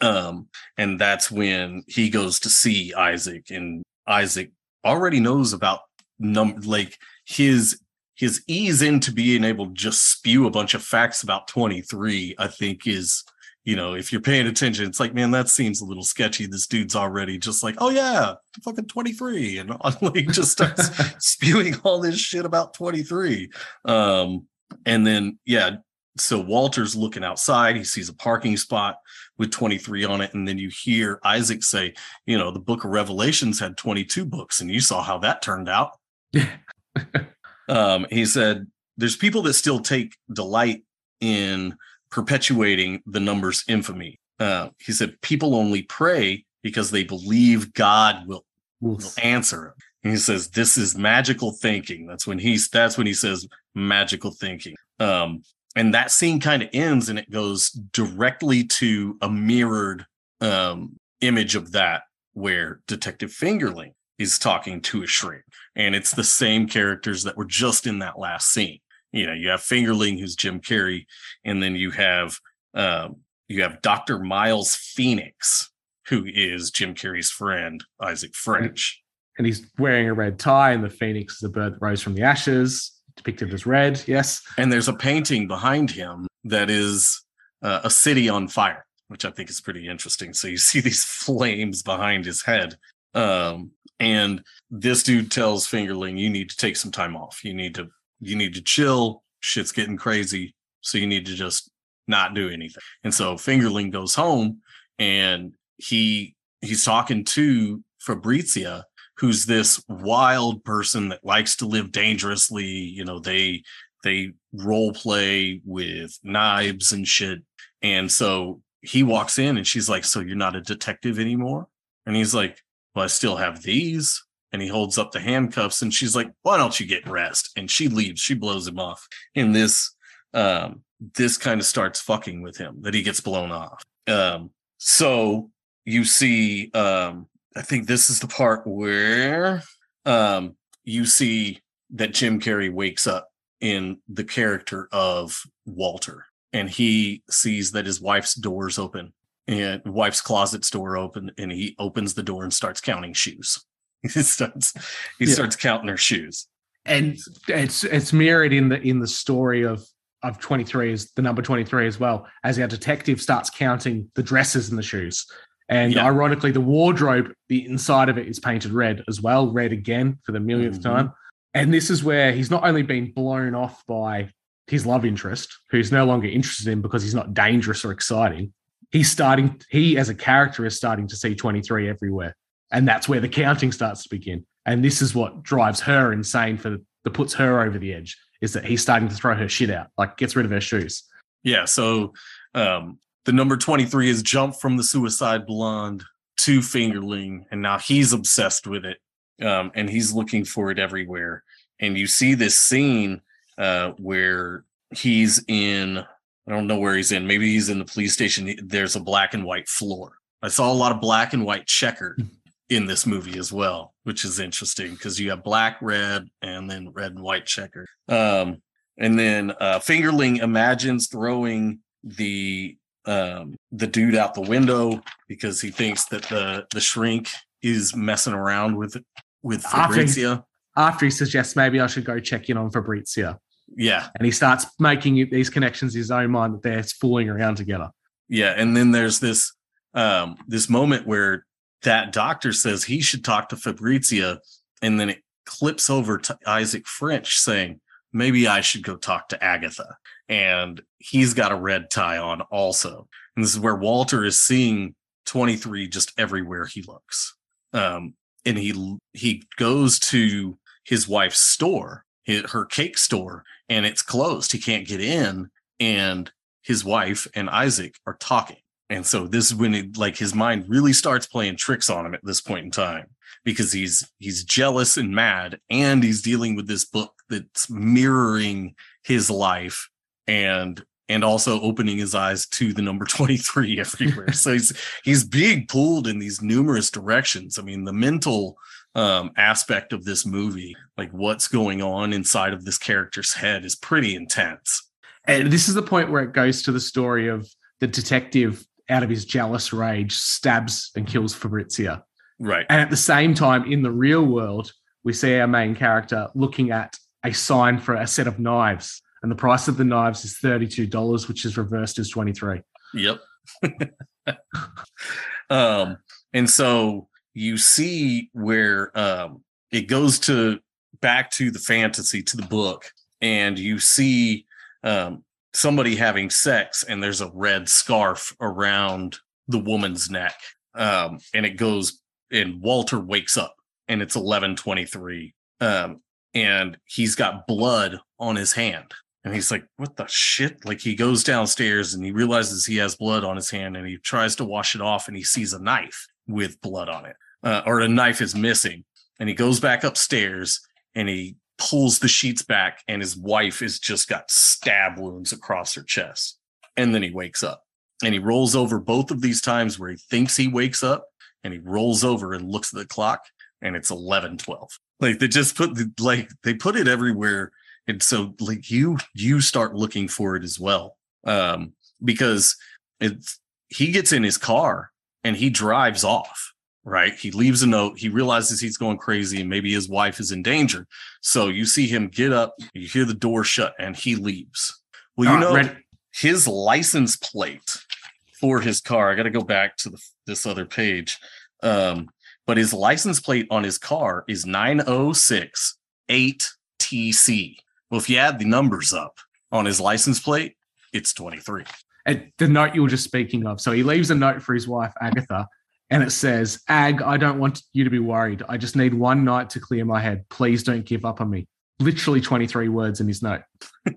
Um, and that's when he goes to see Isaac, and Isaac already knows about num like his his ease into being able to just spew a bunch of facts about 23 i think is you know if you're paying attention it's like man that seems a little sketchy. This dude's already just like oh yeah fucking 23 and like just starts spewing all this shit about 23 um and then yeah so walter's looking outside. He sees a parking spot with 23 on it. And then you hear isaac say you know the book of revelations had 22 books and you saw how that turned out um, he said there's people that still take delight in perpetuating the number's infamy. Uh, he said people only pray because they believe God will, will answer them. And he says this is magical thinking. That's when he's that's when he says magical thinking. Um, and that scene kind of ends and it goes directly to a mirrored um, image of that where Detective Fingerling is talking to a shrink. And it's the same characters that were just in that last scene. You know, you have Fingerling, who's Jim Carrey, and then you have um, you have Dr. Miles Phoenix, who is Jim Carrey's friend, Isaac French. And he's wearing a red tie, and the phoenix is a bird that rose from the ashes, depicted as red. Yes. And there's a painting behind him that is uh, a city on fire, which I think is pretty interesting. So you see these flames behind his head. Um, and this dude tells Fingerling, you need to take some time off. You need to you need to chill. Shit's getting crazy. So you need to just not do anything. And so Fingerling goes home and he he's talking to Fabrizia, who's this wild person that likes to live dangerously. You know, they they role play with knives and shit. And so he walks in and she's like, So you're not a detective anymore? And he's like, Well, I still have these. And he holds up the handcuffs and she's like, Why don't you get rest? And she leaves, she blows him off. And this um this kind of starts fucking with him that he gets blown off. Um so you see um I think this is the part where um you see that Jim Carrey wakes up in the character of Walter and he sees that his wife's door's open and wife's closet's door open and he opens the door and starts counting shoes. he starts he yeah. starts counting her shoes. And it's it's mirrored in the in the story of of 23 is the number 23 as well as our detective starts counting the dresses and the shoes and yeah. ironically, the wardrobe, the inside of it is painted red as well, red again for the millionth mm-hmm. time. And this is where he's not only been blown off by his love interest, who's no longer interested in because he's not dangerous or exciting. He's starting, he as a character is starting to see 23 everywhere. And that's where the counting starts to begin. And this is what drives her insane for that puts her over the edge is that he's starting to throw her shit out, like gets rid of her shoes. Yeah. So um, the number 23 has jumped from the suicide blonde to fingerling and now he's obsessed with it um, and he's looking for it everywhere and you see this scene uh, where he's in i don't know where he's in. Maybe he's in the police station. There's a black and white floor. I saw a lot of black and white checkered in this movie as well which is interesting because you have black red and then red and white checker. Um, and then uh, fingerling imagines throwing the um, the dude out the window because he thinks that the the shrink is messing around with with Fabrizia. After, after he suggests maybe I should go check in on Fabrizia. Yeah, and he starts making these connections in his own mind that they're fooling around together. Yeah, and then there's this um, this moment where that doctor says he should talk to Fabrizia, and then it clips over to Isaac French saying, maybe I should go talk to Agatha. And he's got a red tie on also. And this is where Walter is seeing 23 just everywhere he looks. Um, and he he goes to his wife's store, her cake store, and it's closed. He can't get in. And his wife and Isaac are talking. And so this is when it, like his mind really starts playing tricks on him at this point in time because he's he's jealous and mad and he's dealing with this book that's mirroring his life and and also opening his eyes to the number 23 everywhere so he's he's being pulled in these numerous directions i mean the mental um aspect of this movie like what's going on inside of this character's head is pretty intense and this is the point where it goes to the story of the detective out of his jealous rage stabs and kills fabrizia Right. And at the same time, in the real world, we see our main character looking at a sign for a set of knives. And the price of the knives is $32, which is reversed as 23. Yep. um, and so you see where um, it goes to back to the fantasy, to the book, and you see um, somebody having sex, and there's a red scarf around the woman's neck. Um, and it goes and Walter wakes up and it's 1123. Um, and he's got blood on his hand. And he's like, what the shit? Like he goes downstairs and he realizes he has blood on his hand and he tries to wash it off and he sees a knife with blood on it, uh, or a knife is missing. And he goes back upstairs and he pulls the sheets back and his wife has just got stab wounds across her chest. And then he wakes up and he rolls over both of these times where he thinks he wakes up and he rolls over and looks at the clock and it's 11 12 like they just put the, like they put it everywhere and so like you you start looking for it as well um because it's he gets in his car and he drives off right? He leaves a note he realizes he's going crazy and maybe his wife is in danger. So you see him get up you hear the door shut and he leaves. Well you right, know his license plate for his car i got to go back to the, this other page um but his license plate on his car is 906 8tc well if you add the numbers up on his license plate it's 23 And the note you were just speaking of. So he leaves a note for his wife, Agatha, and it says, Ag, I don't want you to be worried. I just need one night to clear my head. Please don't give up on me. Literally 23 words in his note.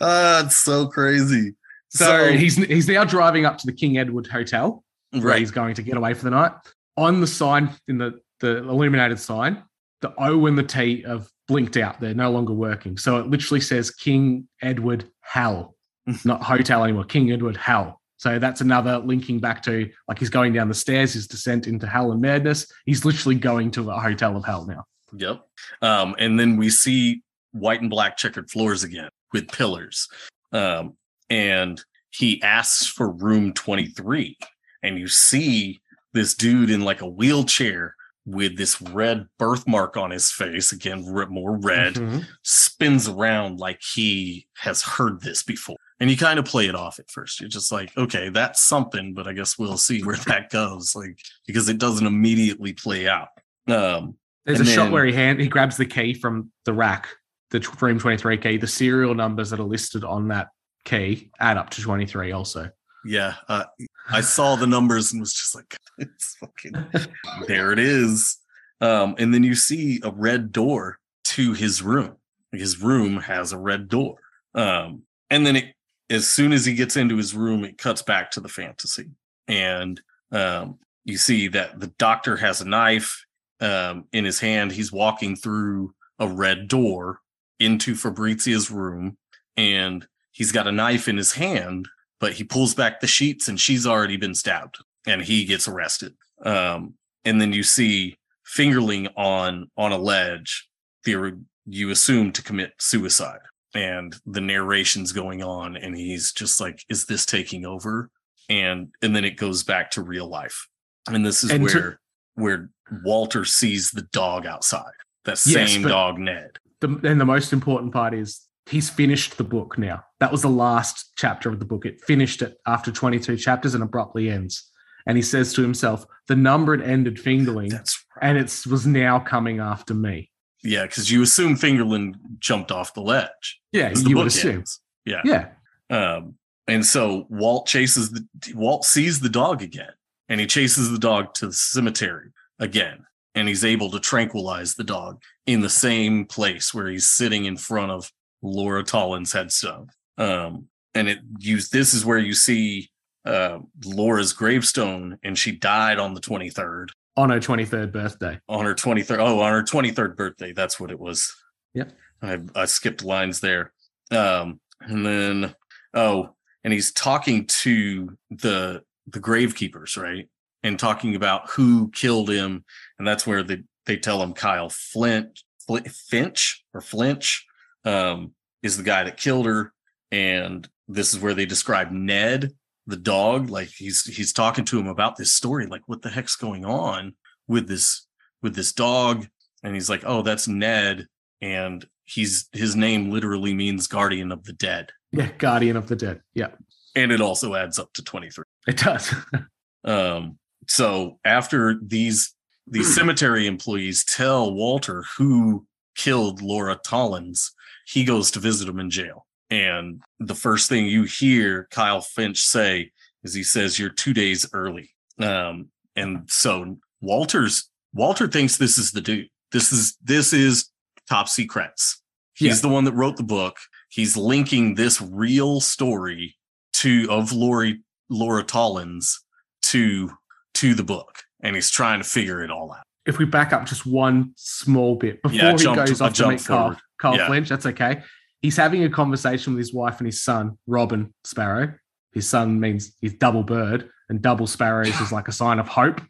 Ah, it's so crazy. So, he's he's now driving up to the King Edward Hotel where he's going to get away for the night. On the sign, in the, the illuminated sign, the O and the T have blinked out. They're no longer working. So it literally says King Edward Hell, not hotel anymore, King Edward Hell. So that's another linking back to like he's going down the stairs, his descent into hell and madness. He's literally going to a hotel of hell now. Yep. Um, and then we see white and black checkered floors again with pillars. Um, and he asks for room 23. And you see this dude in like a wheelchair with this red birthmark on his face, again, more red, Mhm. spins around like he has heard this before. And you kind of play it off at first. You're just like, okay, that's something, but I guess we'll see where that goes. Like, because it doesn't immediately play out. Um, There's a shot where he hand he grabs the key from the rack, the room 23 key. The serial numbers that are listed on that key add up to 23 also. Yeah, uh, I saw the numbers and was just like, it's fucking there it is. Um, and then you see a red door to his room. His room has a red door. Um, and then it, as soon as he gets into his room, it cuts back to the fantasy. And um, you see that the doctor has a knife um, in his hand. He's walking through a red door into Fabrizia's room, and he's got a knife in his hand but he pulls back the sheets and she's already been stabbed and he gets arrested um, and then you see fingerling on on a ledge the, you assume to commit suicide and the narration's going on and he's just like is this taking over and and then it goes back to real life and this is And to- where where walter sees the dog outside that Yes, same dog ned The, and the most important part is he's finished the book now. That was the last chapter of the book. It finished it after 22 chapters and abruptly ends. And he says to himself, the number it ended Fingerling, that's and it was now coming after me. Yeah because you assume fingerling jumped off the ledge Yeah, the you would assume. ends. Yeah. Yeah. Um, and so Walt chases the Walt sees the dog again, and he chases the dog to the cemetery again, and he's able to tranquilize the dog in the same place where he's sitting in front of Laura Tollins' headstone. Um, and it you this is where you see uh, Laura's gravestone, and she died on the twenty third On her 23rd birthday. on her 23rd oh on her 23rd birthday that's what it was Yep. i i skipped lines there um and then oh and he's talking to the the gravekeepers right and talking about who killed him and that's where they they tell him kyle flint Fl- finch or flinch um is the guy that killed her and this is where they describe ned the dog like he's he's talking to him about this story like what the heck's going on with this with this dog? And he's like oh that's ned. And he's his name literally means guardian of the dead. Yeah, Guardian of the Dead. Yeah, and it also adds up to 23 it does. um so after these these cemetery employees tell walter who killed laura tollins he goes to visit him in jail and the first thing you hear kyle finch say is he says you're two days early um and so walter's walter thinks this is the dude This is this is Topsy Kretts. He's Yeah. the one that wrote the book. He's linking this real story to of Lori Laura Tollins to to the book, and he's trying to figure it all out. If we back up just one small bit before Yeah, he goes off to meet Carl. Carl Yeah. Flinch, that's okay. He's having a conversation with his wife and his son, Robin Sparrow. His son means he's double bird, and double sparrows is like a sign of hope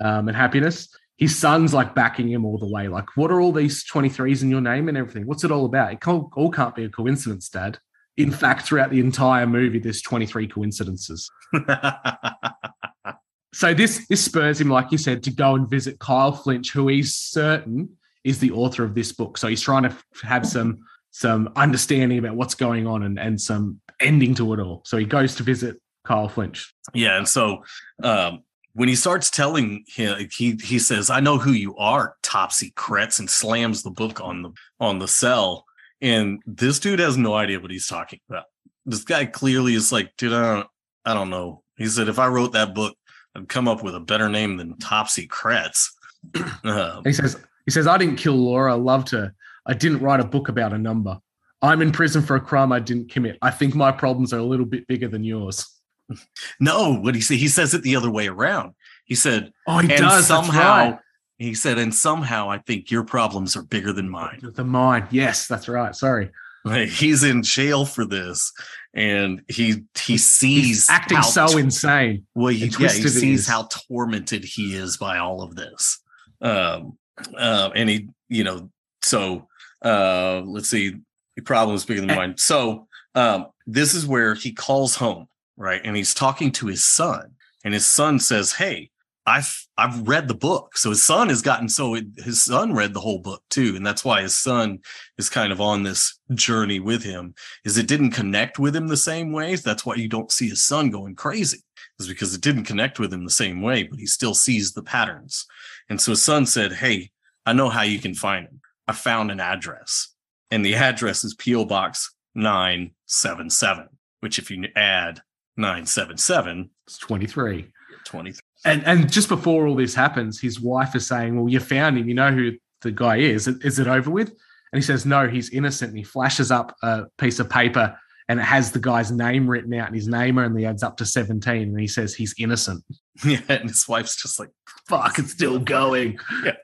um, and happiness. His son's like backing him all the way. Like, what are all these 23s in your name and everything? What's it all about? It can't, all can't be a coincidence, Dad. In fact, throughout the entire movie, there's 23 coincidences. So this this spurs him, like you said, to go and visit Kyle Flinch, who he's certain is the author of this book. So he's trying to have some some understanding about what's going on and, and some ending to it all. So he goes to visit Kyle Flinch. Yeah, and so um, when he starts telling him, he he says, "I know who you are, Topsy Kretts," and slams the book on the on the cell. And this dude has no idea what he's talking about. This guy clearly is like, dude, I don't, I don't know. He said, if I wrote that book, I'd come up with a better name than Topsy Kretts. Um, He says he says I didn't kill Laura. I loved her. I didn't write a book about a number. I'm in prison for a crime I didn't commit. I think my problems are a little bit bigger than yours. no, what he say? He says it the other way around. He said, Oh, he does. somehow right. he said, and somehow I think your problems are bigger than mine. The mine, Yes, that's right. Sorry. Like, he's in jail for this, and he he sees He's acting so tor- insane. Well, he, yeah, he sees how tormented he is by all of this. Um, uh, and he, you know, so uh, let's see, the problem is bigger than mine. So um, this is where he calls home, right? And he's talking to his son, and his son says, "Hey, I've I've read the book." So his son has gotten so his son read the whole book too, and that's why his son is kind of on this journey with him. Is it didn't connect with him the same way? That's why you don't see his son going crazy is because it didn't connect with him the same way, but he still sees the patterns. And so his son said, Hey, I know how you can find him. I found an address. And the address is P.O. Box 977, which if you add 977, It's 23. 23. And and just before all this happens, his wife is saying, "Well, you found him. You know who the guy is. Is it over with?" And he says, "No, he's innocent." And he flashes up a piece of paper, and it has the guy's name written out, and his name only adds up to seventeen. And he says he's innocent. Yeah. And his wife's just like, Fuck, it's still going.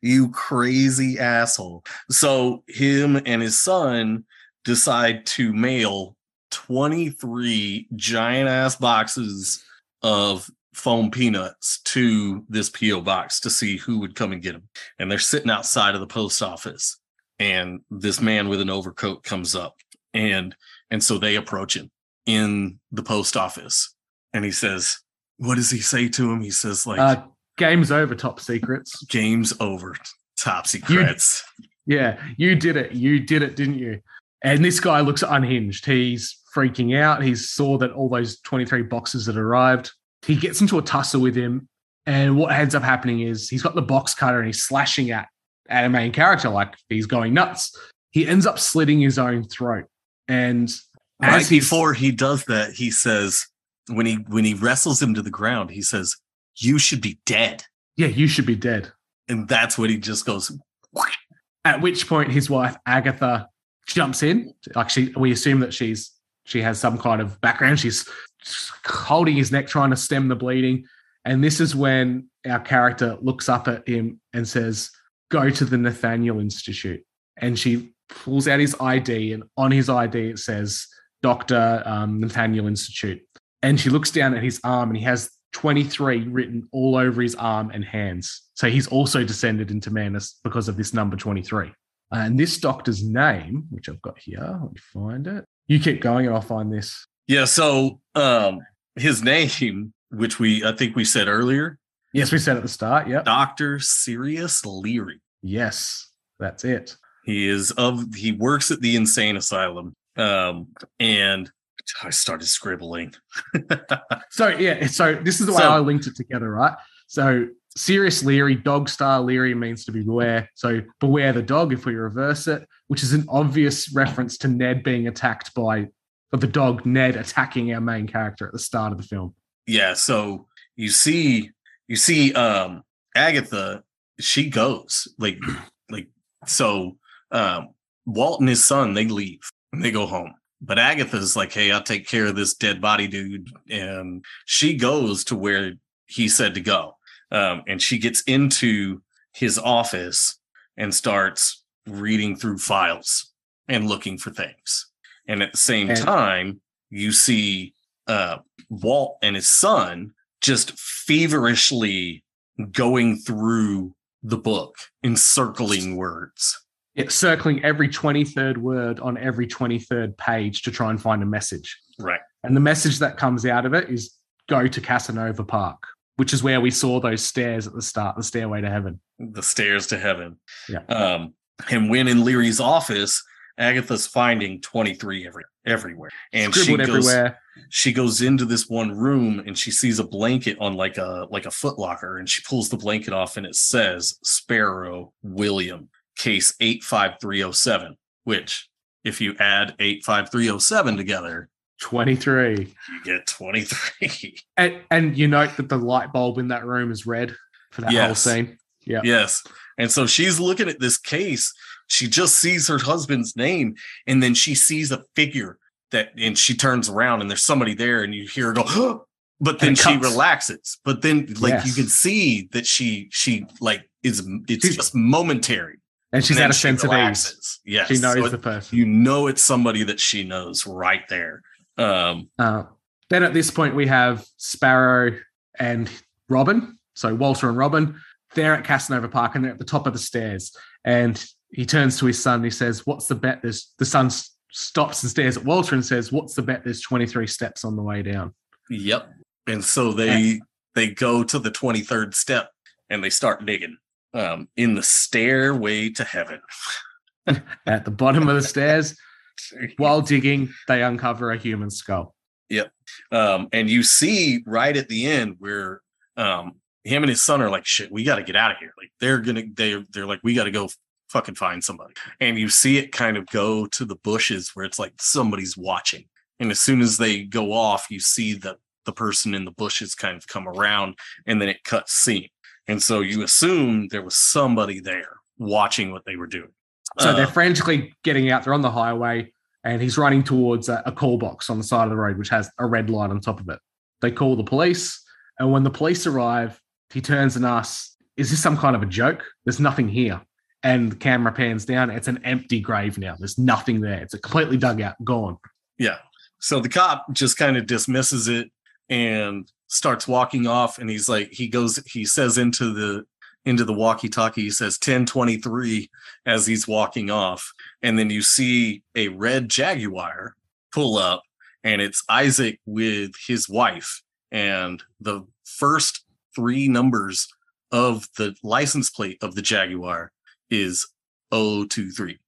You crazy asshole. So him and his son decide to mail 23 giant ass boxes of foam peanuts to this PO box to see who would come and get them. And they're sitting outside of the post office and this man with an overcoat comes up and and so they approach him in the post office and he says what does he say to him he says like Uh, game's over. Topsy Kretts. game's over Topsy Kretts Yeah, you did it. You did it, didn't you? And this guy looks unhinged. He's freaking out. He saw that all those 23 boxes had arrived. He gets into a tussle with him. And what ends up happening is he's got the box cutter and he's slashing at, at a main character like he's going nuts. He ends up slitting his own throat. And right before he does that he says when he when he wrestles him to the ground he says you should be dead yeah, you should be dead. and that's what he just goes At which point his wife Agatha jumps in. Like she we assume that she's she has some kind of background. She's holding his neck, trying to stem the bleeding. And this is when our character looks up at him and says, Go to the Nathaniel Institute. And she pulls out his ID, and on his ID it says Dr. Um, Nathaniel Institute. And she looks down at his arm and he has 23 written all over his arm and hands. So he's also descended into madness because of this number 23. And this doctor's name, which I've got here, let me find it. You keep going and I'll find this. yeah so um his name which we i think we said earlier Yes, we said at the start. Yeah. dr sirius leary Yes, that's it. he is of he works at the insane asylum um and i started scribbling So yeah, so this is the way So- I linked it together, right? So Sirius Leary, dog star Leary means to be beware. So beware the dog if we reverse it, which is an obvious reference to Ned being attacked by the dog Ned attacking our main character at the start of the film. yeah so you see you see um agatha she goes like like so um walt and his son they leave and they go home but agatha's like hey i'll take care of this dead body dude and she goes to where he said to go um and she gets into his office and starts reading through files and looking for things and at the same And- time you see uh walt and his son just feverishly going through the book, encircling words. It's circling every 23rd word on every 23rd page to try and find a message. Right. And the message that comes out of it is go to Casanova Park, which is where we saw those stairs at the start, the stairway to heaven. The stairs to heaven. Yeah. Um, and when in Leary's office, Agatha's finding 23 every everywhere. And she goes, everywhere. she goes into this one room and she sees a blanket on like a like a footlocker and she pulls the blanket off and it says Sparrow William case 85307 which if you add 85307 together 23. you get 23 And, and you note that the light bulb in that room is red for that whole Yes. scene. Yeah. Yes. And so she's looking at this case. She just sees her husband's name and then she sees a figure that, and she turns around and there's somebody there and you hear her go, but then she cuts. relaxes. But then, like, Yes. you can see that she, she, like, is, it's just momentary. And she's then had a she sense of ease. Yes. She knows So it- the person. you know it's somebody that she knows right there. Um, Uh, then at this point, we have Sparrow and Robin. So Walter and Robin, they're at Casanova Park and they're at the top of the stairs. And he turns to his son. And he says, "What's the bet?" There's the son stops and stares at Walter and says, "What's the bet?" There's 23 steps on the way down. Yep. And so they they go to the 23rd step and they start digging um in the stairway to heaven. At the bottom of the stairs, while digging, they uncover a human skull. Yep. Um and you see right at the end where um him and his son are like shit, we got to get out of here. Like they're to they they're like we got to go fucking find somebody. And you see it kind of go to the bushes where it's like somebody's watching. And as soon as they go off, you see that the person in the bushes kind of come around and then it cuts scene. And so you assume there was somebody there watching what they were doing. So Uh, they're frantically getting out. They're on the highway, and he's running towards a, a call box on the side of the road, which has a red light on top of it. They call the police, and when the police arrive, he turns and asks, "Is this some kind of a joke? There's nothing here." And the camera pans down. It's an empty grave now. There's nothing there. It's a completely dug out, gone. Yeah. So the cop just kind of dismisses it and starts walking off and he's like he goes he says into the into the walkie-talkie he says 1023 as he's walking off. And then you see a red jaguar pull up and it's Isaac with his wife. And the first three numbers of the license plate of the jaguar is 023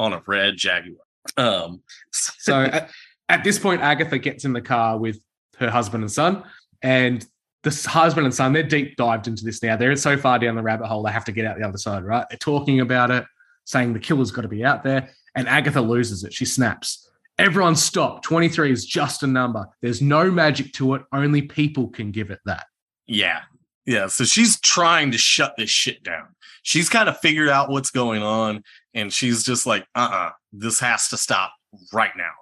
on a red jaguar. Um So at, at this point, Agatha gets in the car with her husband and son, and the husband and son they're deep dived into this now. They're so far down the rabbit hole they have to get out the other side. Right? They're talking about it, saying the killer's got to be out there, and Agatha loses it. She snaps. Everyone stop. 23 is just a number. There's no magic to it. Only people can give it that. Yeah. Yeah. So she's trying to shut this shit down. She's kind of figured out what's going on and she's just like, uh uh this has to stop right now.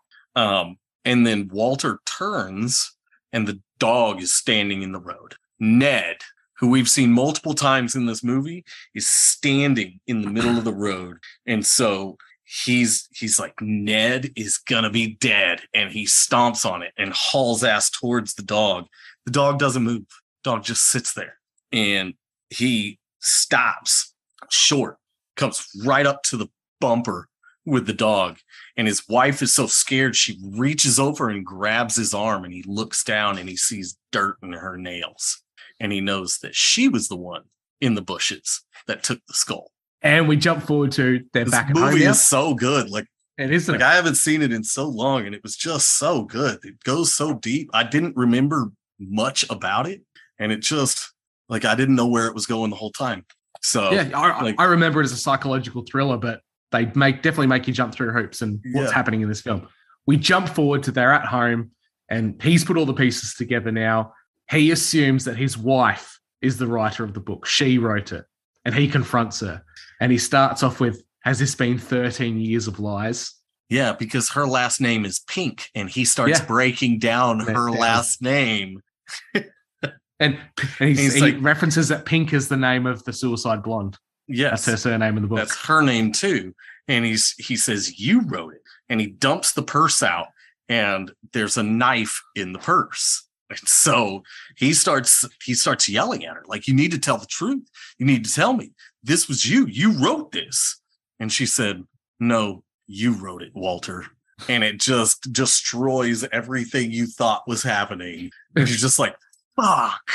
Um, and then Walter turns and the dog is standing in the road. Ned, who we've seen multiple times in this movie, is standing in the middle of the road. And so he's he's like Ned is gonna be dead and he stomps on it and hauls ass towards the dog. The dog doesn't move. Dog just sits there and he stops short, comes right up to the bumper with the dog. And his wife is so scared, she reaches over and grabs his arm and he looks down and he sees dirt in her nails. And he knows that she was the one in the bushes that took the skull. And we jump forward to they're This back at home movie now. is so good. Like It isn't. like it? I haven't seen it in so long, and it was just so good. It goes so deep. I didn't remember much about it, and it just like I didn't know where it was going the whole time. So yeah, I, like- I remember it as a psychological thriller, but they make definitely make you jump through hoops and what's Yeah. happening in this film. We jump forward to they're at home, and he's put all the pieces together now. He assumes that his wife is the writer of the book. She wrote it, and he confronts her. And he starts off with, Has this been 13 years of lies? Yeah, because her last name is Pink, and he starts Yeah. breaking down her that- last name. And, and He's he like- references that Pink is the name of the suicide blonde. Yes, That's her surname in the book. That's her name too. And he's he says you wrote it, and he dumps the purse out, and there's a knife in the purse. And so he starts he starts yelling at her like, "You need to tell the truth. You need to tell me this was you. You wrote this." And she said, "No, you wrote it, Walter." And it just destroys everything you thought was happening. And you're just like, "Fuck."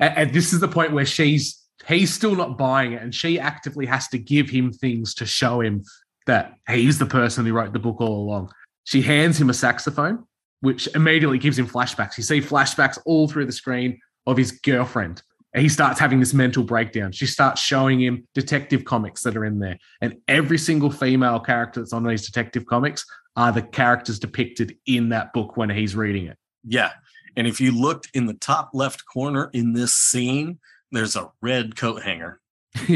And, and this is the point where she's he's still not buying it, and she actively has to give him things to show him that he's the person who wrote the book all along. She hands him a saxophone, which immediately gives him flashbacks. You see flashbacks all through the screen of his girlfriend. And he starts having this mental breakdown. She starts showing him detective comics that are in there. And every single female character that's on these detective comics are the characters depicted in that book when he's reading it. Yeah. And if you looked in the top left corner in this scene, there's a red coat hanger.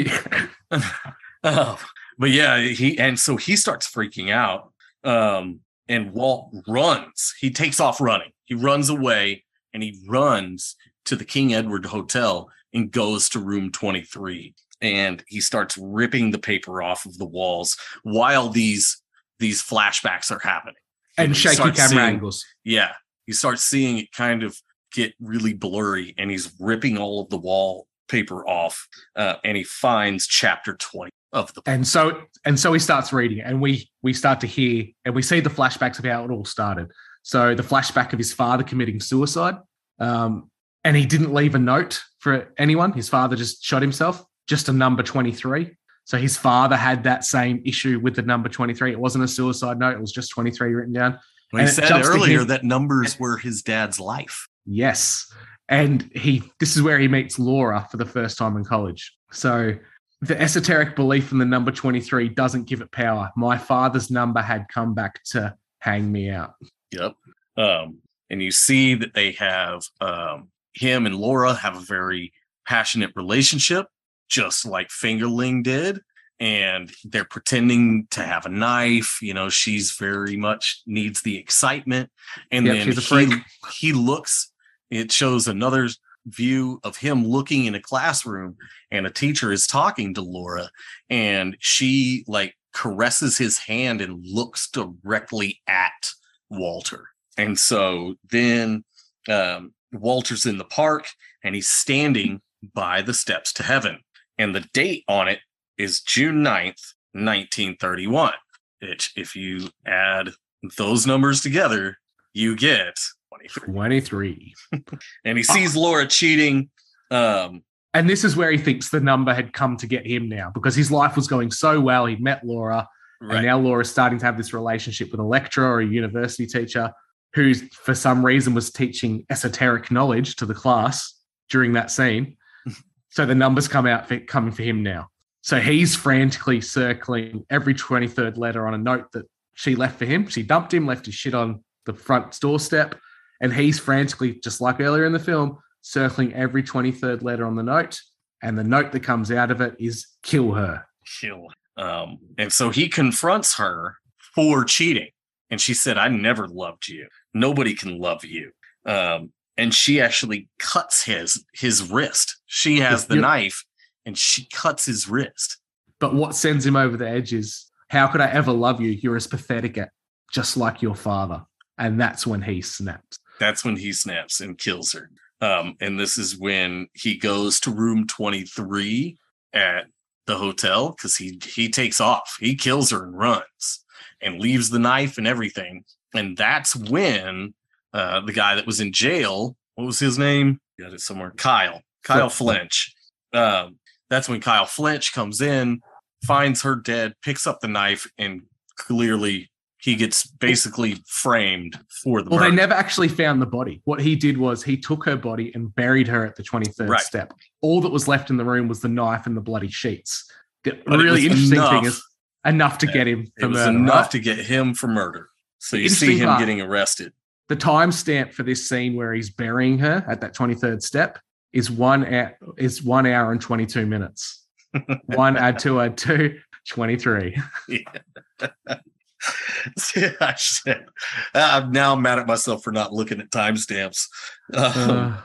oh, but yeah, he and so he starts freaking out. Um, and Walt runs. He takes off running. He runs away and he runs to the King Edward Hotel and goes to room 23. And he starts ripping the paper off of the walls while these these flashbacks are happening. and you shaky camera seeing- angles. yeah, he starts seeing it kind of get really blurry, and he's ripping all of the wallpaper off, uh, and he finds chapter twenty of the. Book. and so and so he starts reading and we we start to hear and we see the flashbacks of how it all started. So the flashback of his father committing suicide um, and he didn't leave a note for anyone. His father just shot himself just a number 23 so his father had that same issue with the number 23 it wasn't a suicide note it was just 23 written down. He and said earlier him- that numbers were his dad's life. Yes. And he this is where he meets Laura for the first time in college. So the esoteric belief in the number 23 doesn't give it power. My father's number had come back to hang me out. Yep. Um, and you see that they have um, him and Laura have a very passionate relationship, just like Fingerling did. And they're pretending to have a knife. You know, she's very much needs the excitement. And Yep, then he, he looks, it shows another view of him looking in a classroom and a teacher is talking to Laura and she like caresses his hand and looks directly at Walter. And so then um, Walter's in the park and he's standing by the steps to heaven. And the date on it is June 9th, 1931. Which, if you add those numbers together, you get 23. 23. And he sees Laura cheating. Um, And this is where he thinks the number had come to get him now because his life was going so well. He'd met Laura, right. and now Laura's starting to have this relationship with a lecturer or a university teacher who, for some reason, was teaching esoteric knowledge to the class during that scene. so the numbers come out for, coming for him now. So he's frantically circling every 23rd letter on a note that she left for him. She dumped him, left his shit on the front doorstep, and he's frantically, just like earlier in the film, circling every 23rd letter on the note. And the note that comes out of it is kill her. kill. Um, and so he confronts her for cheating. And she said, I never loved you. Nobody can love you. Um, and she actually cuts his his wrist. She has the Yep. knife and she cuts his wrist. But what sends him over the edge is how could I ever love you? You're as pathetic at just like your father. And that's when he snaps. That's when he snaps and kills her. Um, and this is when he goes to room 23 at the hotel because he he takes off. He kills her and runs and leaves the knife and everything. And that's when uh, the guy that was in jail, what was his name? Got it somewhere. Kyle. Kyle Flinch. Um, that's when Kyle Flinch comes in, finds her dead, picks up the knife, and clearly he gets basically framed for the Well, they never actually found the body. What he did was he took her body and buried her at the 23rd Right. step. All that was left in the room was the knife and the bloody sheets. The But really interesting enough. thing is enough to get him for it was murder. enough right? to get him for murder. So you see him part. getting arrested. the timestamp for this scene where he's burying her at that 23rd step is one hour, is one hour and 22 minutes. One, add two, add two, 23. yeah, shit. I'm now mad at myself for not looking at timestamps. Um, Uh,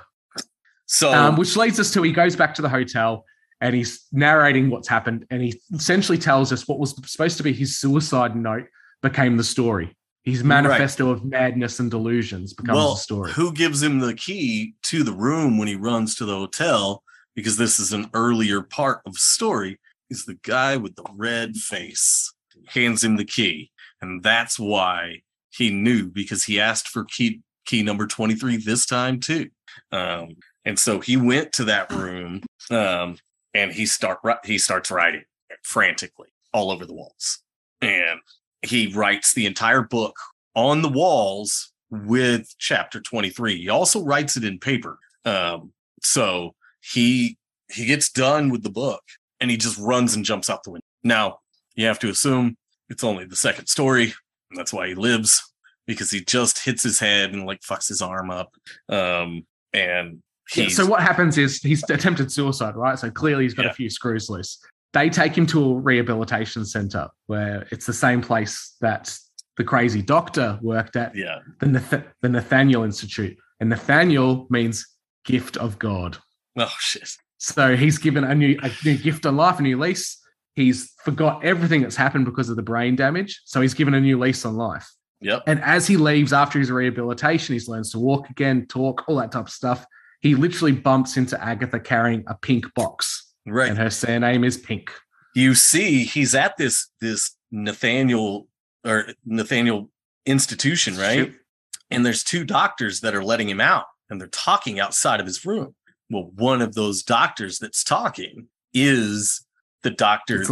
so um, which leads us to he goes back to the hotel and he's narrating what's happened and he essentially tells us what was supposed to be his suicide note became the story his manifesto of madness and delusions becomes well, the story who gives him the key to the room when he runs to the hotel? Because this is an earlier part of the story. Is the guy with the red face hands him the key, and that's why he knew because he asked for key key number twenty three this time too. Um, and so he went to that room, um, and he start he starts writing frantically all over the walls, and he writes the entire book on the walls with chapter 23 he also writes it in paper. Um so he he gets done with the book and he just runs and jumps out the window. Now you have to assume it's only the second story and that's why he lives because he just hits his head and like fucks his arm up um and Yeah, so what happens is he's attempted suicide right so clearly he's got Yeah. a few screws loose they take him to a rehabilitation center where it's the same place that the crazy doctor worked at yeah the, Nath- the nathaniel institute and nathaniel means gift of god oh shit So he's given a new a new gift of life, a new lease. He's forgot everything that's happened because of the brain damage. So he's given a new lease on life. yep And as he leaves after his rehabilitation, he learns to walk again, talk, all that type of stuff. He literally bumps into Agatha carrying a pink box, right and her surname is Pink. you see he's at this this Nathaniel or Nathaniel institution, right? Yep. And there's two doctors that are letting him out and they're talking outside of his room. Well, one of those doctors that's talking is the doctor. It's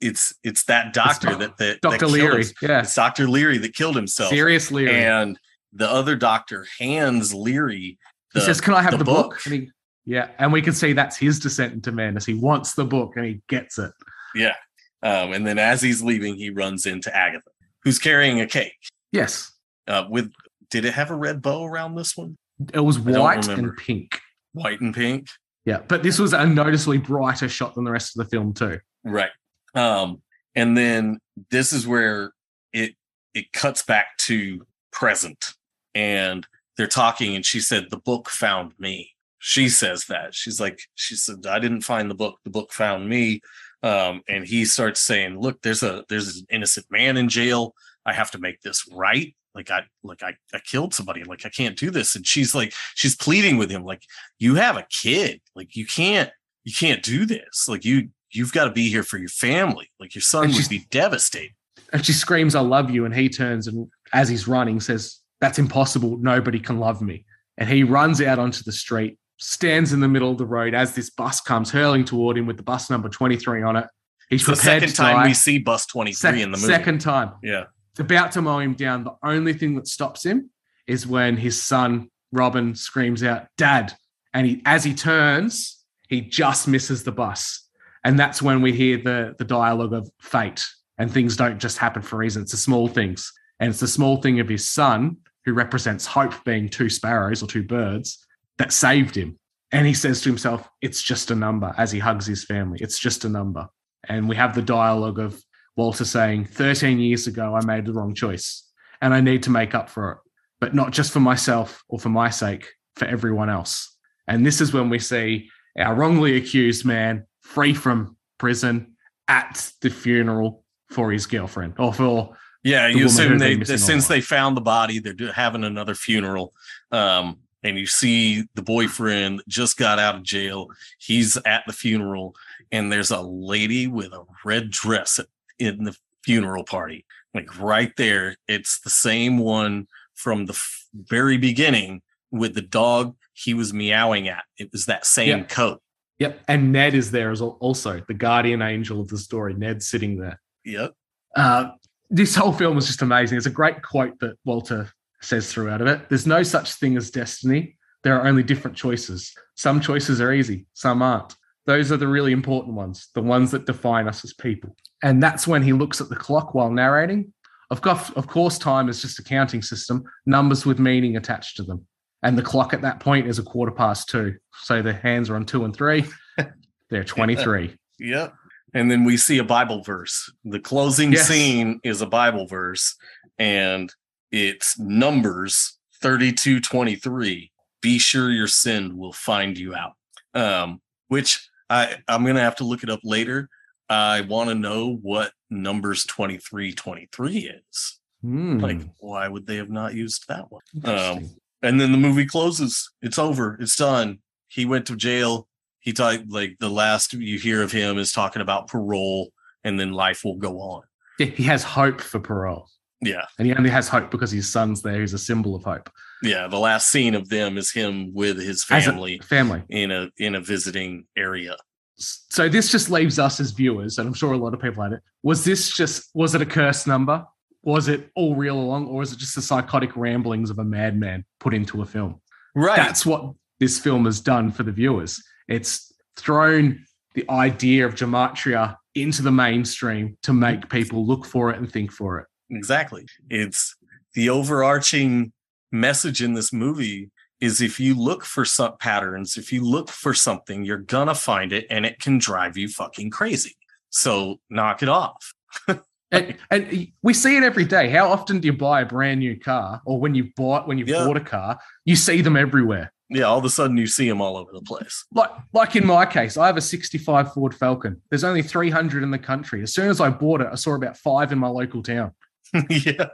It's it's, that doctor Doc- that, that Dr. that Leary. Yeah. It's Dr. Leary that killed himself. Sirius Leary. And the other doctor hands Leary he says, Can I have the, book? book? And he, yeah. And we can see that's his descent into madness. He wants the book and he gets it. Yeah. Um, and then as he's leaving, he runs into Agatha, who's carrying a cake. Yes. Uh, with did it have a red bow around this one? It was white and pink. White and pink. Yeah. But this was a noticeably brighter shot than the rest of the film, too. Right. Um, and then this is where it it cuts back to present and they're talking and she said the book found me. She says that. She's like, she said, I didn't find the book, the book found me. Um, and he starts saying, Look, there's a there's an innocent man in jail. I have to make this right. Like I like I, I killed somebody. Like I can't do this. And she's like, she's pleading with him, like, you have a kid. Like you can't you can't do this. Like you you've got to be here for your family. Like your son would be devastated. And she screams, I love you. And he turns and as he's running, says, That's impossible. Nobody can love me. And he runs out onto the street, stands in the middle of the road as this bus comes hurling toward him with the bus number 23 on it. He's It's the second time die. we see bus 23 Sec- in the movie. Second time. Yeah. About to mow him down. The only thing that stops him is when his son, Robin, screams out, Dad. And he, as he turns, he just misses the bus. And that's when we hear the, the dialogue of fate. And things don't just happen for a reason. It's the small things. And it's the small thing of his son, who represents hope being two sparrows or two birds, that saved him. And he says to himself, It's just a number as he hugs his family. It's just a number. And we have the dialogue of Walter saying, 13 years ago, I made the wrong choice and I need to make up for it, but not just for myself or for my sake, for everyone else. And this is when we see our wrongly accused man free from prison at the funeral for his girlfriend or for Yeah, you assume they been missing all since they found the body, they're having another funeral. Um, and you see the boyfriend just got out of jail. He's at the funeral, and there's a lady with a red dress at, in the funeral party. Like right there, it's the same one from the f- very beginning with the dog he was meowing at. It was that same Yeah. coat. Yep. And Ned is there as also the guardian angel of the story. Ned sitting there. Yep. Uh, this whole film was just amazing. It's a great quote that Walter says throughout of it. There's no such thing as destiny. There are only different choices. Some choices are easy, some aren't. Those are the really important ones, the ones that define us as people. And that's when he looks at the clock while narrating. Of course, of course, time is just a counting system, numbers with meaning attached to them. And the clock at that point is a quarter past two. So the hands are on two and three. They're 23. Yep. And then we see a Bible verse. The closing Yes. scene is a Bible verse, and it's Numbers 32 23. Be sure your sin will find you out. Um, which I, I'm going to have to look it up later. I want to know what Numbers 23 23 is. Hmm. Like, why would they have not used that one? Um, and then the movie closes. It's over. It's done. He went to jail. He talked like the last you hear of him is talking about parole, and then life will go on. Yeah, he has hope for parole. Yeah, And he only has hope because his son's there, He's a symbol of hope. yeah. The last scene of them is him with his family family. in a in a visiting area. So this just leaves us as viewers, and I'm sure a lot of people had it. Was this just was it a curse number? Was it all real along, or is it just the psychotic ramblings of a madman put into a film? Right. That's what this film has done for the viewers. It's thrown the idea of gematria into the mainstream to make people look for it and think for it. Exactly. It's the overarching message in this movie is if you look for some patterns, if you look for something, you're gonna find it and it can drive you fucking crazy. So knock it off. And, and we see it every day. How often do you buy a brand new car, or when you bought when you Yeah. bought a car, you see them everywhere. Yeah, all of a sudden you see them all over the place. Like, like in my case, I have a 65 Ford Falcon. There's only 300 in the country. As soon as I bought it, I saw about five in my local town. yeah.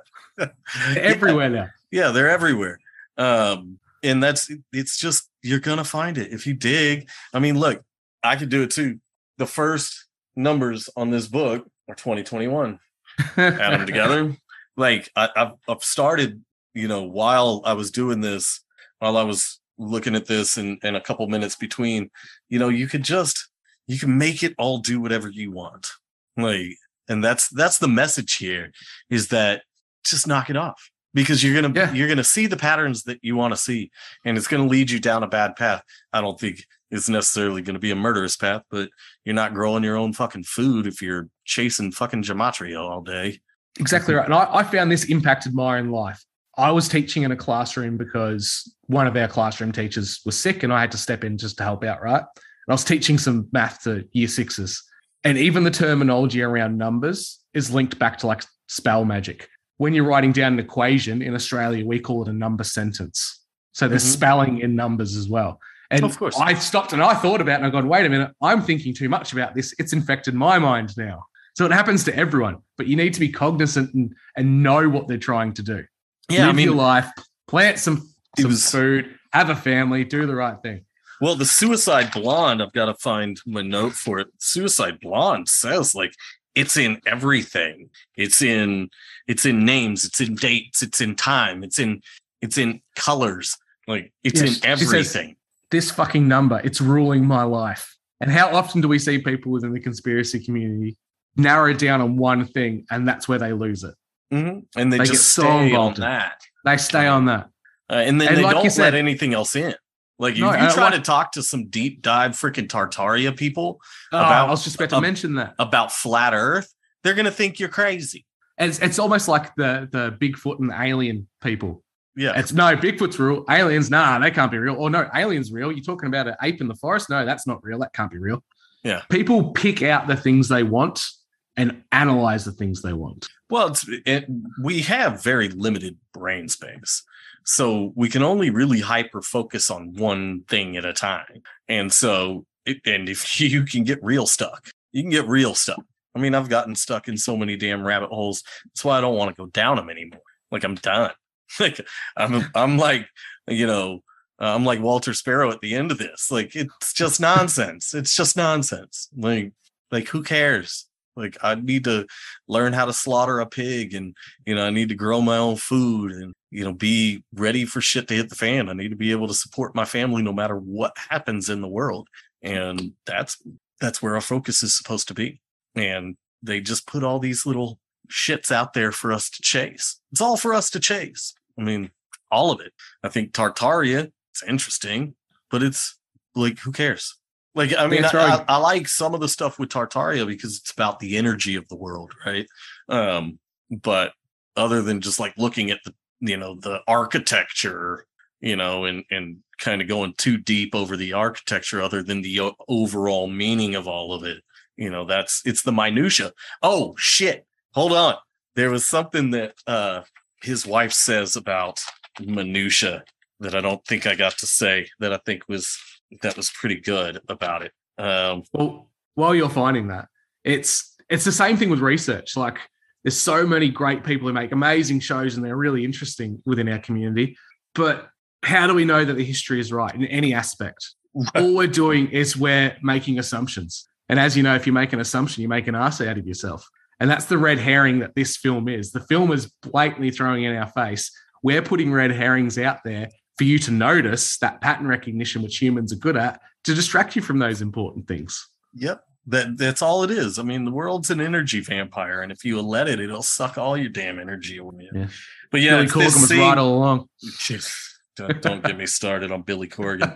Everywhere now. Yeah, they're everywhere. Um, and that's it's just you're gonna find it if you dig. I mean, look, I could do it too. The first numbers on this book are 2021. Add them together. Like I, I've, I've started, you know, while I was doing this, while I was looking at this and, and a couple minutes between, you know, you could just you can make it all do whatever you want. Like, and that's that's the message here is that just knock it off because you're gonna Yeah. you're gonna see the patterns that you want to see, and it's gonna lead you down a bad path. I don't think it's necessarily gonna be a murderous path, but you're not growing your own fucking food if you're chasing fucking gematria all day. Exactly right. And I, I found this impacted my own life. I was teaching in a classroom because one of our classroom teachers was sick and I had to step in just to help out, right? And I was teaching some math to year sixes. And even the terminology around numbers is linked back to like spell magic. When you're writing down an equation in Australia, we call it a number sentence. So there's Mhm. spelling in numbers as well. And Of course. I stopped and I thought about it and I gone, wait a minute, I'm thinking too much about this. It's infected my mind now. So it happens to everyone, but you need to be cognizant and, and know what they're trying to do. Yeah, I mean, your life, plant some, some was- food, have a family, do the right thing. Well, the Suicide Blonde, I've got to find my note for it. Suicide Blonde says like it's in everything. It's in it's in names, it's in dates, it's in time, it's in it's in colors. Like it's in she says- everything. This fucking number, it's ruling my life. And how often do we see people within the conspiracy community narrow down on one thing and that's where they lose it? Mhm. And they, They get just so stay on in it. that. They stay on that. Uh, and then And they like don't said- let anything else in. Like if No, you uh, try like- to talk to some deep dive freaking Tartaria people Oh, About- I was just about to ab- mention that. about flat Earth, they're gonna think you're crazy. It's, it's almost like the the Bigfoot and alien people. Yeah. It's no Bigfoot's real. Aliens, nah, they can't be real. Or no, aliens real. You're talking about an ape in the forest? No, that's not real. That can't be real. Yeah. People pick out the things they want and analyze the things they want. Well, it's it, we have very limited brain space. So we can only really hyper focus on one thing at a time. And so it, and if you can get real stuck, you can get real stuck. I mean, I've gotten stuck in so many damn rabbit holes. That's why I don't want to go down them anymore. Like I'm done. Like I'm I'm like, you know, I'm like Walter Sparrow at the end of this. Like it's just nonsense. it's just nonsense. Like like who cares? Like I need to learn how to slaughter a pig and you know i need to grow my own food and you know be ready for shit to hit the fan. I need to be able to support my family no matter what happens in the world. And that's that's where our focus is supposed to be. And they just put all these little shits out there for us to chase. It's all for us to chase. I mean all of it. I think tartaria it's interesting but it's like who cares like i mean I. I, I like some of the stuff with tartaria because it's about the energy of the world right um but other than just like looking at the you know the architecture you know and and kind of going too deep over the architecture other than the o- overall meaning of all of it You know, that's it's the minutia. Oh shit. Hold on. There was something that uh his wife says about minutia that I don't think I got to say that I think was that was pretty good about it. Um Well, while you're finding that, it's it's the same thing with research. Like there's so many great people who make amazing shows and they're really interesting within our community. But how do we know that the history is right in any aspect? All we're doing is we're making assumptions. And as you know, if you make an assumption, you make an ass out of yourself. And that's the red herring that this film is. The film is blatantly throwing in our face. We're putting red herrings out there for you to notice that pattern recognition, which humans are good at, to distract you from those important things. Yep. That that's all it is. I mean, the world's an energy vampire, and if you let it, it'll suck all your damn energy away. Yeah. But yeah, Billy Corgan was scene- right all along. don't, don't get me started on Billy Corgan.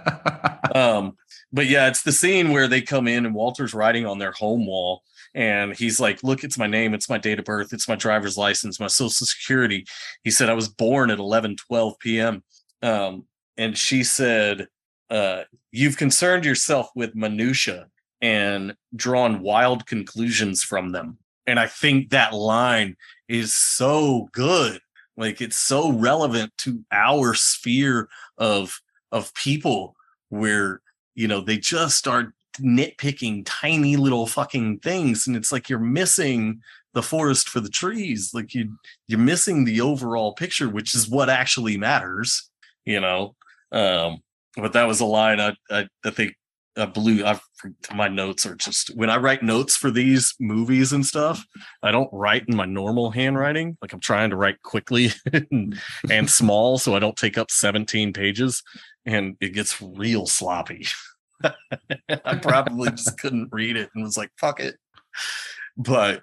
um, but yeah, it's the scene where they come in and Walter's writing on their home wall, and he's like, "Look, it's my name, it's my date of birth, it's my driver's license, my social security." He said, "I was born at 11, 12 p.m." Um, and she said, uh, "You've concerned yourself with minutia and drawn wild conclusions from them." And I think that line is so good. Like it's so relevant to our sphere of of people where you know they just start nitpicking tiny little fucking things and it's like you're missing the forest for the trees. Like you you're missing the overall picture which is what actually matters you know um but that was a line i i, I think I blew I my notes are just when I write notes for these movies and stuff, I don't write in my normal handwriting. Like I'm trying to write quickly and, and small so I don't take up 17 pages and it gets real sloppy. I probably just couldn't read it and was like, fuck it. But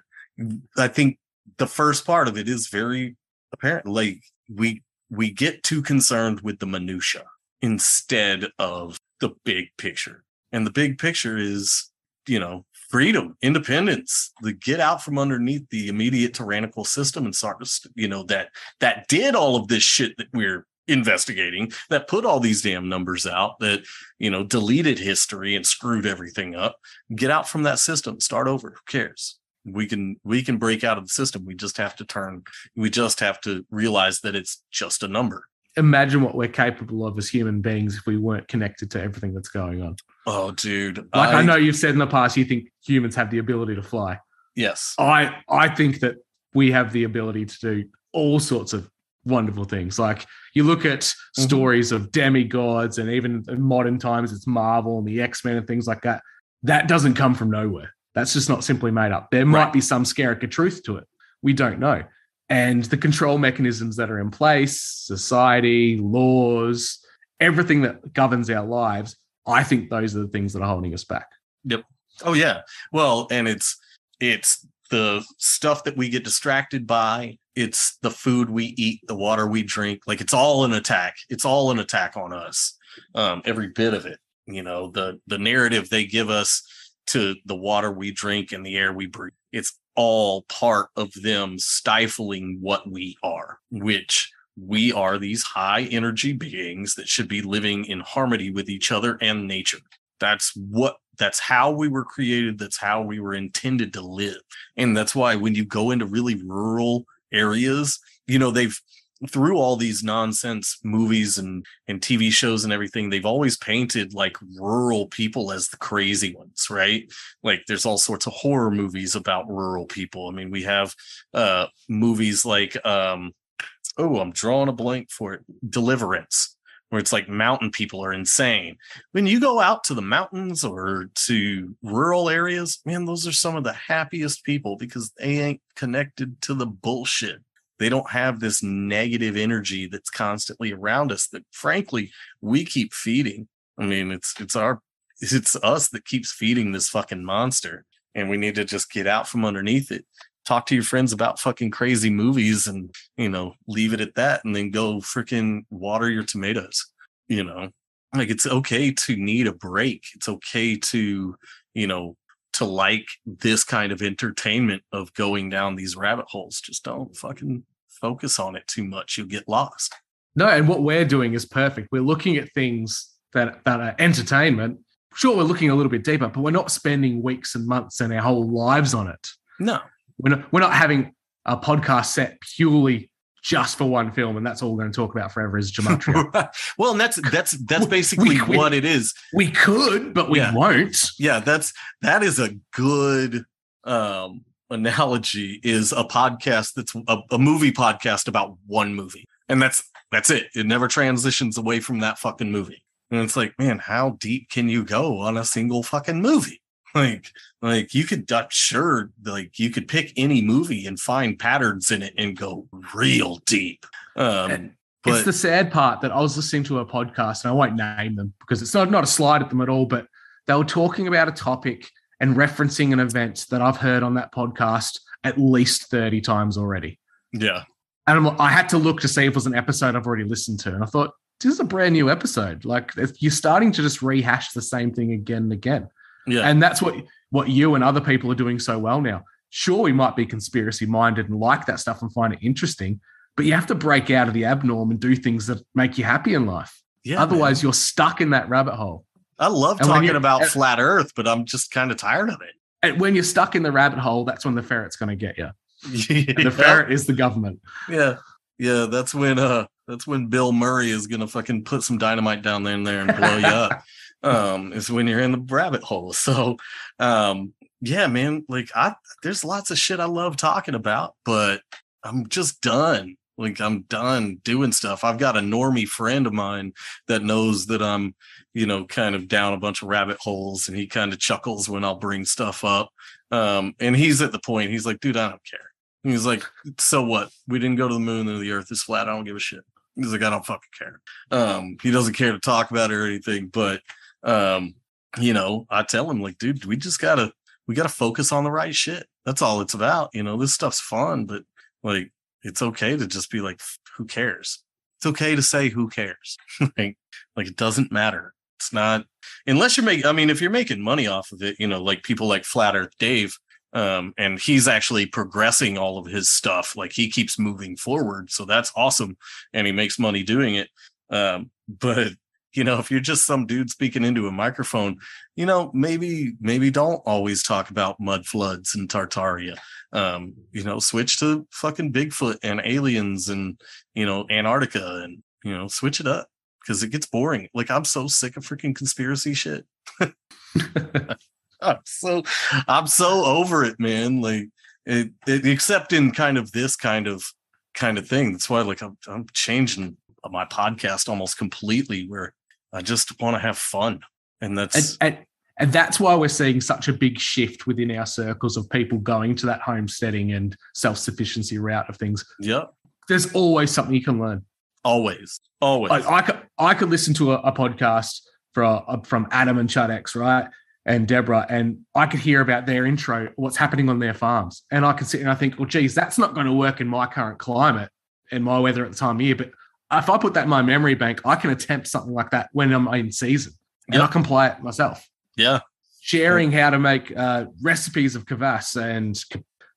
I think the first part of it is very apparent. Like we we get too concerned with the minutia instead of the big picture. And the big picture is, you know, freedom, independence, the get out from underneath the immediate tyrannical system and start, to, you know, that that did all of this shit that we're investigating, that put all these damn numbers out, that, you know, deleted history and screwed everything up. Get out from that system, start over. Who cares? We can we can break out of the system. We just have to turn, we just have to realize that it's just a number. Imagine what we're capable of as human beings if we weren't connected to everything that's going on. Oh, dude. Like I, know you've said in the past you think humans have the ability to fly. Yes. I I think that we have the ability to do all sorts of wonderful things. Like you look at Mm-hmm. stories of demigods and even in modern times it's Marvel and the X-Men and things like that. That doesn't come from nowhere. That's just not simply made up. There might be some of truth to it. We don't know. And the control mechanisms that are in place, society, laws, everything that governs our lives, I think those are the things that are holding us back. Yep. Oh yeah. Well, and it's it's the stuff that we get distracted by. It's the food we eat, the water we drink. Like it's all an attack. It's all an attack on us. Um, every bit of it. You know, the the narrative they give us to the water we drink and the air we breathe. It's all part of them stifling what we are, which we are these high energy beings that should be living in harmony with each other and nature. That's what that's how we were created. That's how we were intended to live. And that's why when you go into really rural areas, you know, they've through all these nonsense movies and and TV shows and everything, they've always painted like rural people as the crazy ones, right? Like there's all sorts of horror movies about rural people. I mean, we have uh movies like um oh, I'm drawing a blank for it. Deliverance, where it's like mountain people are insane. When you go out to the mountains or to rural areas, man, those are some of the happiest people because they ain't connected to the bullshit. They don't have this negative energy that's constantly around us that frankly we keep feeding. I mean, it's it's our it's us that keeps feeding this fucking monster. And we need to just get out from underneath it talk to your friends about fucking crazy movies and you know leave it at that and then go freaking water your tomatoes you know like it's okay to need a break it's okay to you know to like this kind of entertainment of going down these rabbit holes just don't fucking focus on it too much you'll get lost No, and what we're doing is perfect. We're looking at things that that are entertainment. sure we're looking a little bit deeper, but we're not spending weeks and months and our whole lives on it. No. We're not, we're not having a podcast set purely just for one film, and that's all we're going to talk about forever is gematria. well, and that's that's that's basically we- what it is. we could, but we Yeah. won't. Yeah, that's that is a good um analogy is a podcast that's a, a movie podcast about one movie. And that's that's it. It never transitions away from that fucking movie. And it's like, man, how deep can you go on a single fucking movie? Like, like you could, I'm sure, like you could pick any movie and find patterns in it and go real deep. Um, but it's the sad part that I was listening to a podcast, and I won't name them because it's not, not a slide at them at all, but they were talking about a topic and referencing an event that I've heard on that podcast at least 30 times already. yeah, And I'm, I had to look to see if it was an episode I've already listened to. And I thought, this is a brand new episode. Like if you're starting to just rehash the same thing again and again. Yeah, And that's what what you and other people are doing so well now. Sure, we might be conspiracy minded and like that stuff and find it interesting, but you have to break out of the abnorm and do things that make you happy in life. yeah. Otherwise, man. you're stuck in that rabbit hole. I love and talking about and- flat Earth, but I'm just kind of tired of it. And when you're stuck in the rabbit hole, that's when the ferret's going to get you. Yeah. the ferret is the government. yeah, yeah. That's when uh, that's when Bill Murray is gonna fucking put some dynamite down there and there and blow you up. Um, is when you're in the rabbit hole. So, um, yeah, man. Like I, there's lots of shit I love talking about, but I'm just done. Like I'm done doing stuff. I've got a normie friend of mine that knows that I'm, you know, kind of down a bunch of rabbit holes, and he kind of chuckles when I'll bring stuff up. Um, and he's at the point. He's like, dude, I don't care. He's like, so what? We didn't go to the moon and the earth is flat. I don't give a shit. He's like, I don't fucking care. Um, he doesn't care to talk about it or anything, but um, you know, I tell him, like, dude, we just gotta we gotta focus on the right shit. That's all it's about. You know, this stuff's fun, but like it's okay to just be like, who cares? It's okay to say who cares. like, like it doesn't matter. It's not unless you're making I mean, if you're making money off of it, you know, like people like Flat Earth Dave, um, and he's actually progressing all of his stuff. Like he keeps moving forward, so that's awesome, and he makes money doing it. Um, but you know, if you're just some dude speaking into a microphone, you know, maybe maybe don't always talk about mud floods and Tartaria. Um, you know, switch to fucking Bigfoot and aliens and you know Antarctica and you know switch it up because it gets boring. Like I'm so sick of freaking conspiracy shit. I'm so I'm so over it, man. Like it, it, except in kind of this kind of kind of thing. That's why like I'm I'm changing my podcast almost completely where I just want to have fun. And that's And, and, and that's why we're seeing such a big shift within our circles of people going to that homesteading and self sufficiency route of things. yeah, There's always something you can learn. always. Always. Like I could, I could listen to a, a podcast from uh, from Adam and Chud X, right, and Deborah, and I could hear about their intro, what's happening on their farms, and I could sit and I think, well, geez, that's not going to work in my current climate and my weather at the time of year. But if I put that in my memory bank, I can attempt something like that when I'm in season, and Yep. I can play it myself. yeah. Sharing how to make uh, recipes of kvass and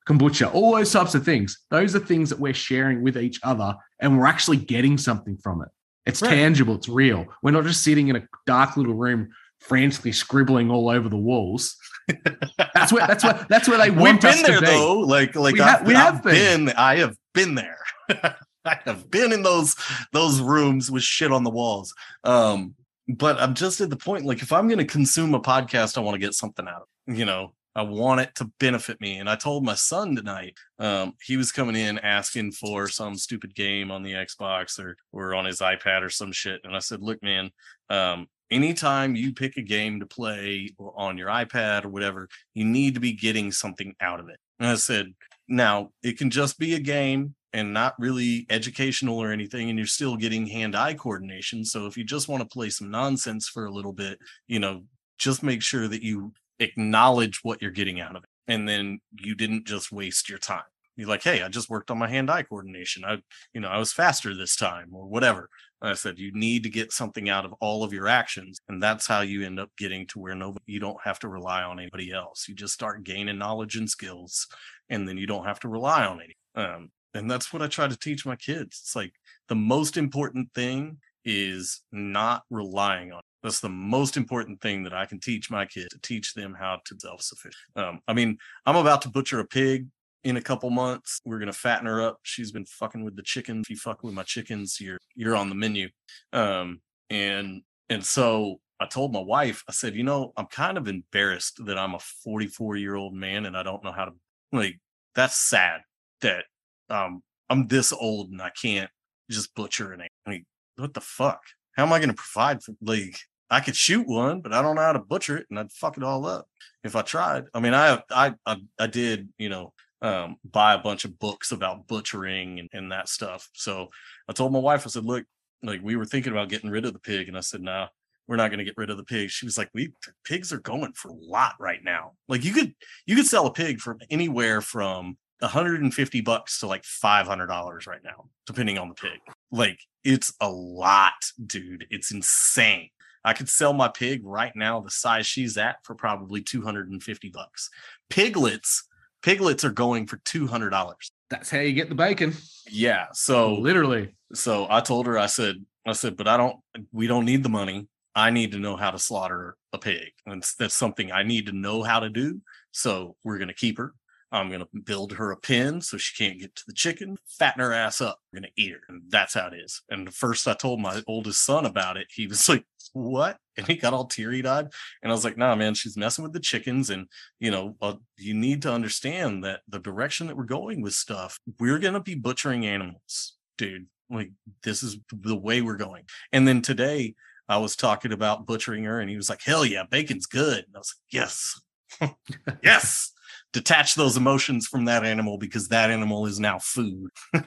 kombucha, all those types of things. Those are things that we're sharing with each other, and we're actually getting something from it. It's Right. tangible. It's real. We're not just sitting in a dark little room frantically scribbling all over the walls. That's where that's where that's where they We've want us been to there though. Like like We ha- we I've have been. I have been there. I have been in those those rooms with shit on the walls. Um, but I'm just at the point like if I'm going to consume a podcast, I want to get something out of. it. You know, I want it to benefit me. And I told my son tonight, um, he was coming in asking for some stupid game on the Xbox or or on his iPad or some shit, and I said, look, man, um, anytime you pick a game to play on your iPad or whatever, you need to be getting something out of it. And I said, now it can just be a game and not really educational or anything, and you're still getting hand eye coordination. So if you just want to play some nonsense for a little bit, you know, just make sure that you acknowledge what you're getting out of it. And then you didn't just waste your time. You're like, hey, I just worked on my hand eye coordination. I, you know, I was faster this time or whatever. I said you need to get something out of all of your actions, and that's how you end up getting to where nobody you don't have to rely on anybody else. You just start gaining knowledge and skills, and then you don't have to rely on any. Um, and that's what I try to teach my kids. It's like the most important thing is not relying on. That's the most important thing that I can teach my kids to teach them how to self sufficient. Um, I mean, I'm about to butcher a pig in a couple months. We're gonna fatten her up. She's been fucking with the chickens. If you fuck with my chickens, you're you're on the menu. Um, and and so I told my wife, I said, you know, I'm kind of embarrassed that I'm a 44 year old man and I don't know how to like. That's sad that um I'm this old and I can't just butcher an. I mean, what the fuck? How am I going to provide for like? I could shoot one, but I don't know how to butcher it, and I'd fuck it all up if I tried. I mean, I I I, I did, you know, um, buy a bunch of books about butchering and, and that stuff. So I told my wife, I said, look, like we were thinking about getting rid of the pig, and I said, nah, we're not going to get rid of the pig. She was like, we pigs are going for a lot right now. Like you could you could sell a pig from anywhere from 150 bucks to like $500 right now, depending on the pig. Like it's a lot, dude. It's insane. I could sell my pig right now, the size she's at, for probably 250 bucks. Piglets, piglets are going for $200. That's how you get the bacon. Yeah. So literally. So I told her, I said, I said, but I don't, we don't need the money. I need to know how to slaughter a pig. And that's something I need to know how to do. So we're going to keep her. I'm going to build her a pen so she can't get to the chicken, fatten her ass up. We're going to eat her. And that's how it is. And first I told my oldest son about it. He was like, what? And he got all teary eyed. And I was like, nah, man, she's messing with the chickens. And, you know, uh, you need to understand that the direction that we're going with stuff, we're going to be butchering animals, dude. Like, this is the way we're going. And then today, I was talking about butchering her, and he was like, hell yeah, bacon's good. And I was like, yes, yes detach those emotions from that animal because that animal is now food.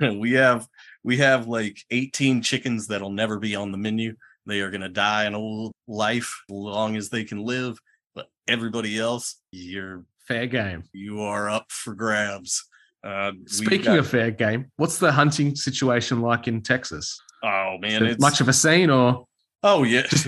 we have we have like 18 chickens that'll never be on the menu. They are going to die an old life as long as they can live, but everybody else, you're fair game. You are up for grabs. Uh, Speaking got, of fair game, what's the hunting situation like in Texas? Oh man, it's much of a scene, or oh yeah, it's,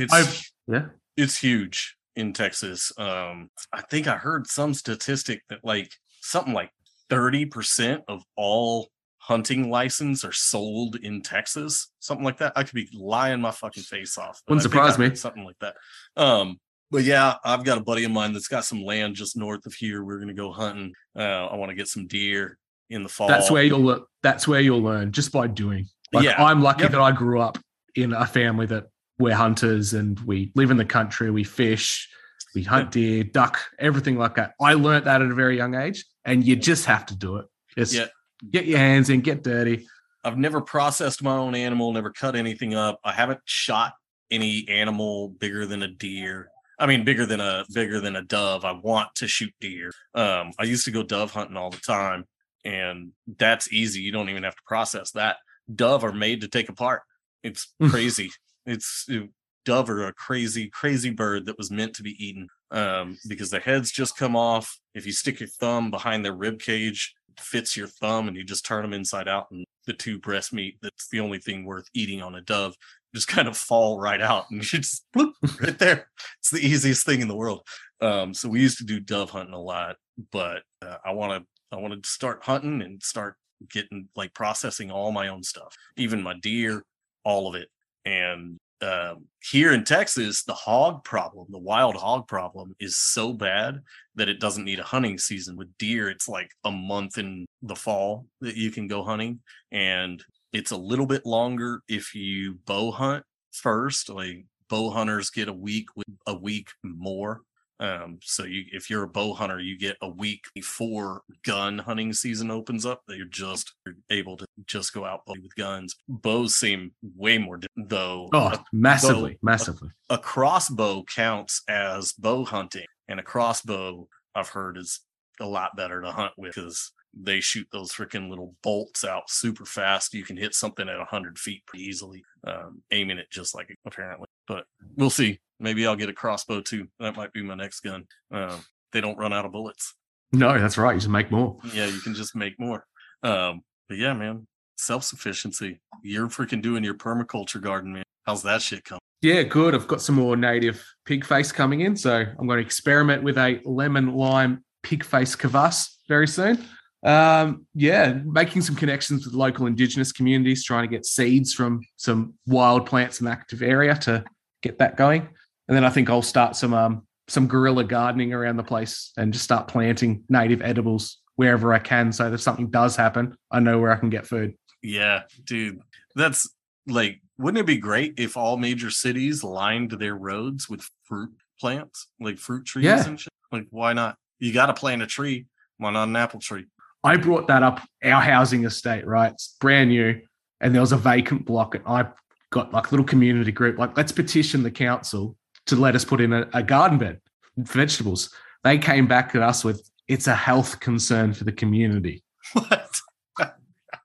yeah, it's huge in Texas. Um, I think I heard some statistic that like something like 30% of all hunting license are sold in Texas, something like that. I could be lying my fucking face off. Wouldn't surprise me. Something like that. Um, but yeah, I've got a buddy of mine that's got some land just north of here. We're gonna go hunting. Uh, I want to get some deer in the fall. That's where you'll that's where you'll learn just by doing. Like, yeah, I'm lucky yep. that I grew up in a family that we're hunters and we live in the country, we fish, we hunt deer, duck, everything like that. I learned that at a very young age, and you just have to do it. Just yeah. get your hands in, get dirty. I've never processed my own animal, never cut anything up. I haven't shot any animal bigger than a deer. I mean, bigger than a bigger than a dove. I want to shoot deer. Um, I used to go dove hunting all the time, and that's easy. You don't even have to process that. Dove are made to take apart. It's crazy. It's it, dove are a crazy, crazy bird that was meant to be eaten um, because the heads just come off. If you stick your thumb behind their rib cage, fits your thumb, and you just turn them inside out, and the two breast meat that's the only thing worth eating on a dove just kind of fall right out, and you just bloop, right there. It's the easiest thing in the world. Um, so we used to do dove hunting a lot, but uh, I want to I wanted to start hunting and start getting like processing all my own stuff, even my deer, all of it. And um, here in Texas, the hog problem, the wild hog problem, is so bad that it doesn't need a hunting season. With deer, it's like a month in the fall that you can go hunting, and it's a little bit longer if you bow hunt first. Like bow hunters get a week with a week more um, so you, if you're a bow hunter, you get a week before gun hunting season opens up. That you're just you're able to just go out with guns. Bows seem way more though. Oh, a, massively, bow, massively. A, a crossbow counts as bow hunting, and a crossbow I've heard is a lot better to hunt with because they shoot those freaking little bolts out super fast. You can hit something at 100 feet pretty easily, um, aiming it just like apparently. But we'll see. Maybe I'll get a crossbow too. That might be my next gun. Uh, they don't run out of bullets. No, that's right. You just make more. Yeah, you can just make more. Um, but yeah, man, self sufficiency. You're freaking doing your permaculture garden, man. How's that shit coming? Yeah, good. I've got some more native pig face coming in, so I'm going to experiment with a lemon lime pig face kvass very soon. Um, yeah, making some connections with local indigenous communities, trying to get seeds from some wild plants in the active area to get that going. And then I think I'll start some um some guerrilla gardening around the place and just start planting native edibles wherever I can. So that if something does happen, I know where I can get food. Yeah, dude. That's like wouldn't it be great if all major cities lined their roads with fruit plants, like fruit trees Yeah. and shit? Like why not? You got to plant a tree. Why not an apple tree? I brought that up our housing estate, right? It's brand new, and there was a vacant block, and I got like a little community group, like let's petition the council to let us put in a, a garden bed, for vegetables. They came back at us with it's a health concern for the community. What?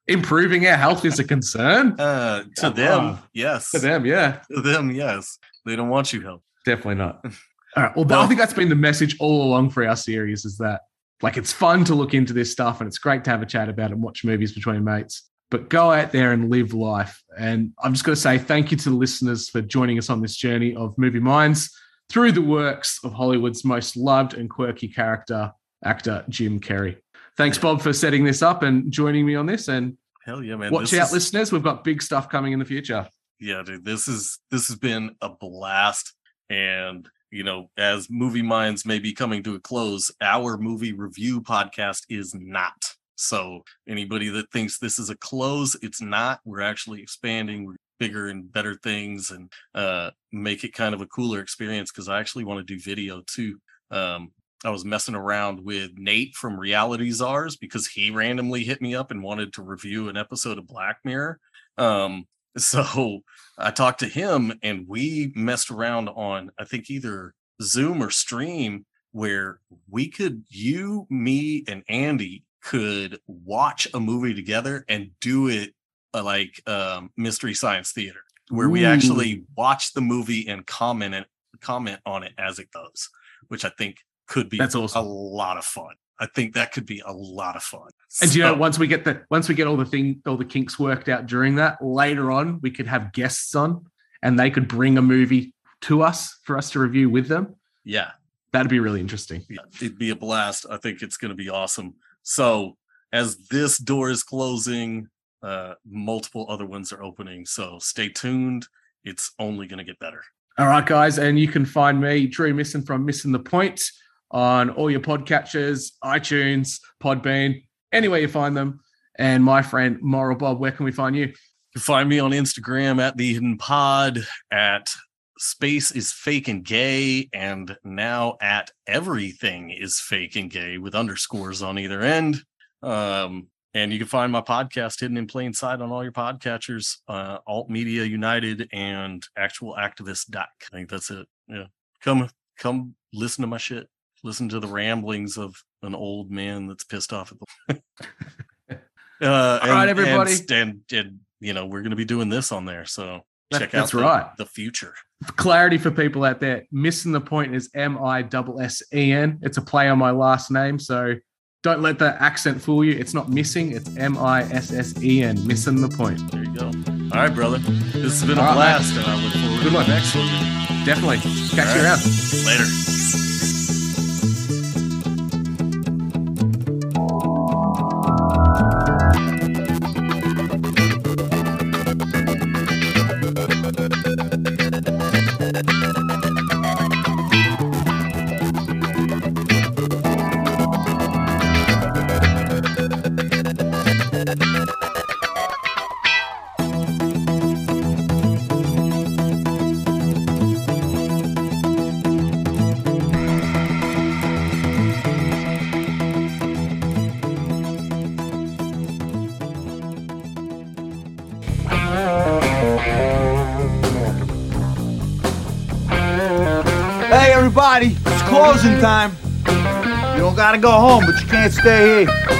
Improving our health is a concern Uh, to Come them, yes. for them, yeah. To them, yes. They don't want you help. Definitely not. All right. Well, Well- I think that's been the message all along for our series is that like it's fun to look into this stuff and it's great to have a chat about it and watch movies between mates. But go out there and live life. And I'm just going to say thank you to the listeners for joining us on this journey of movie minds through the works of Hollywood's most loved and quirky character, actor Jim Carrey. Thanks, Bob, for setting this up and joining me on this. And Hell yeah, man. watch This out, is- listeners. We've got big stuff coming in the future. yeah dude this is this has been a blast and you know as movie minds may be coming to a close our movie review podcast is not so anybody that thinks this is a close it's not we're actually expanding bigger and better things and uh make it kind of a cooler experience because i actually want to do video too um I was messing around with Nate from Reality Czars because he randomly hit me up and wanted to review an episode of Black Mirror. Um, so I talked to him and we messed around on, I think either Zoom or Stream, where we could, you, me, and Andy could watch a movie together and do it uh, like um, Mystery Science Theater, where we actually watch the movie and comment it, comment on it as it goes, which I think could be That's awesome. a lot of fun. I think that could be a lot of fun. And you know, once we get the once we get all the thing, all the kinks worked out during that, later on we could have guests on, and they could bring a movie to us for us to review with them. yeah, That'd be really interesting. Yeah, it'd be a blast. I think it's going to be awesome. So, as this door is closing, uh, multiple other ones are opening. So, stay tuned. It's only going to get better. All right, guys, and you can find me, Drew Missen from Missen the Point, on all your podcatchers, iTunes, Podbean, anywhere you find them. And my friend Moral Bob, where can we find you? You can find me on Instagram at the Hidden Pod, at Space is Fake and Gay, and now at Everything is Fake and Gay with underscores on either end. Um, and you can find my podcast hidden in plain sight on all your podcatchers, uh, Alt Media United and Actual Activist Doc. I think that's it. Yeah, come come listen to my shit. Listen to the ramblings of an old man that's pissed off at the. uh, All right, everybody. and, and, and you know we're going to be doing this on there, so That- check that's out the, right. the future. Clarity for people out there, Missen the Point is M I S S E N. It's a play on my last name. So don't let the accent fool you. It's not missing, it's M I S S E N. Missen the Point. There you go. All right, brother. This has been a All right, blast, and I look forward Good to one. the next one. Definitely. Catch you All around. Later. Closing time. You don't gotta go home, but you can't stay here.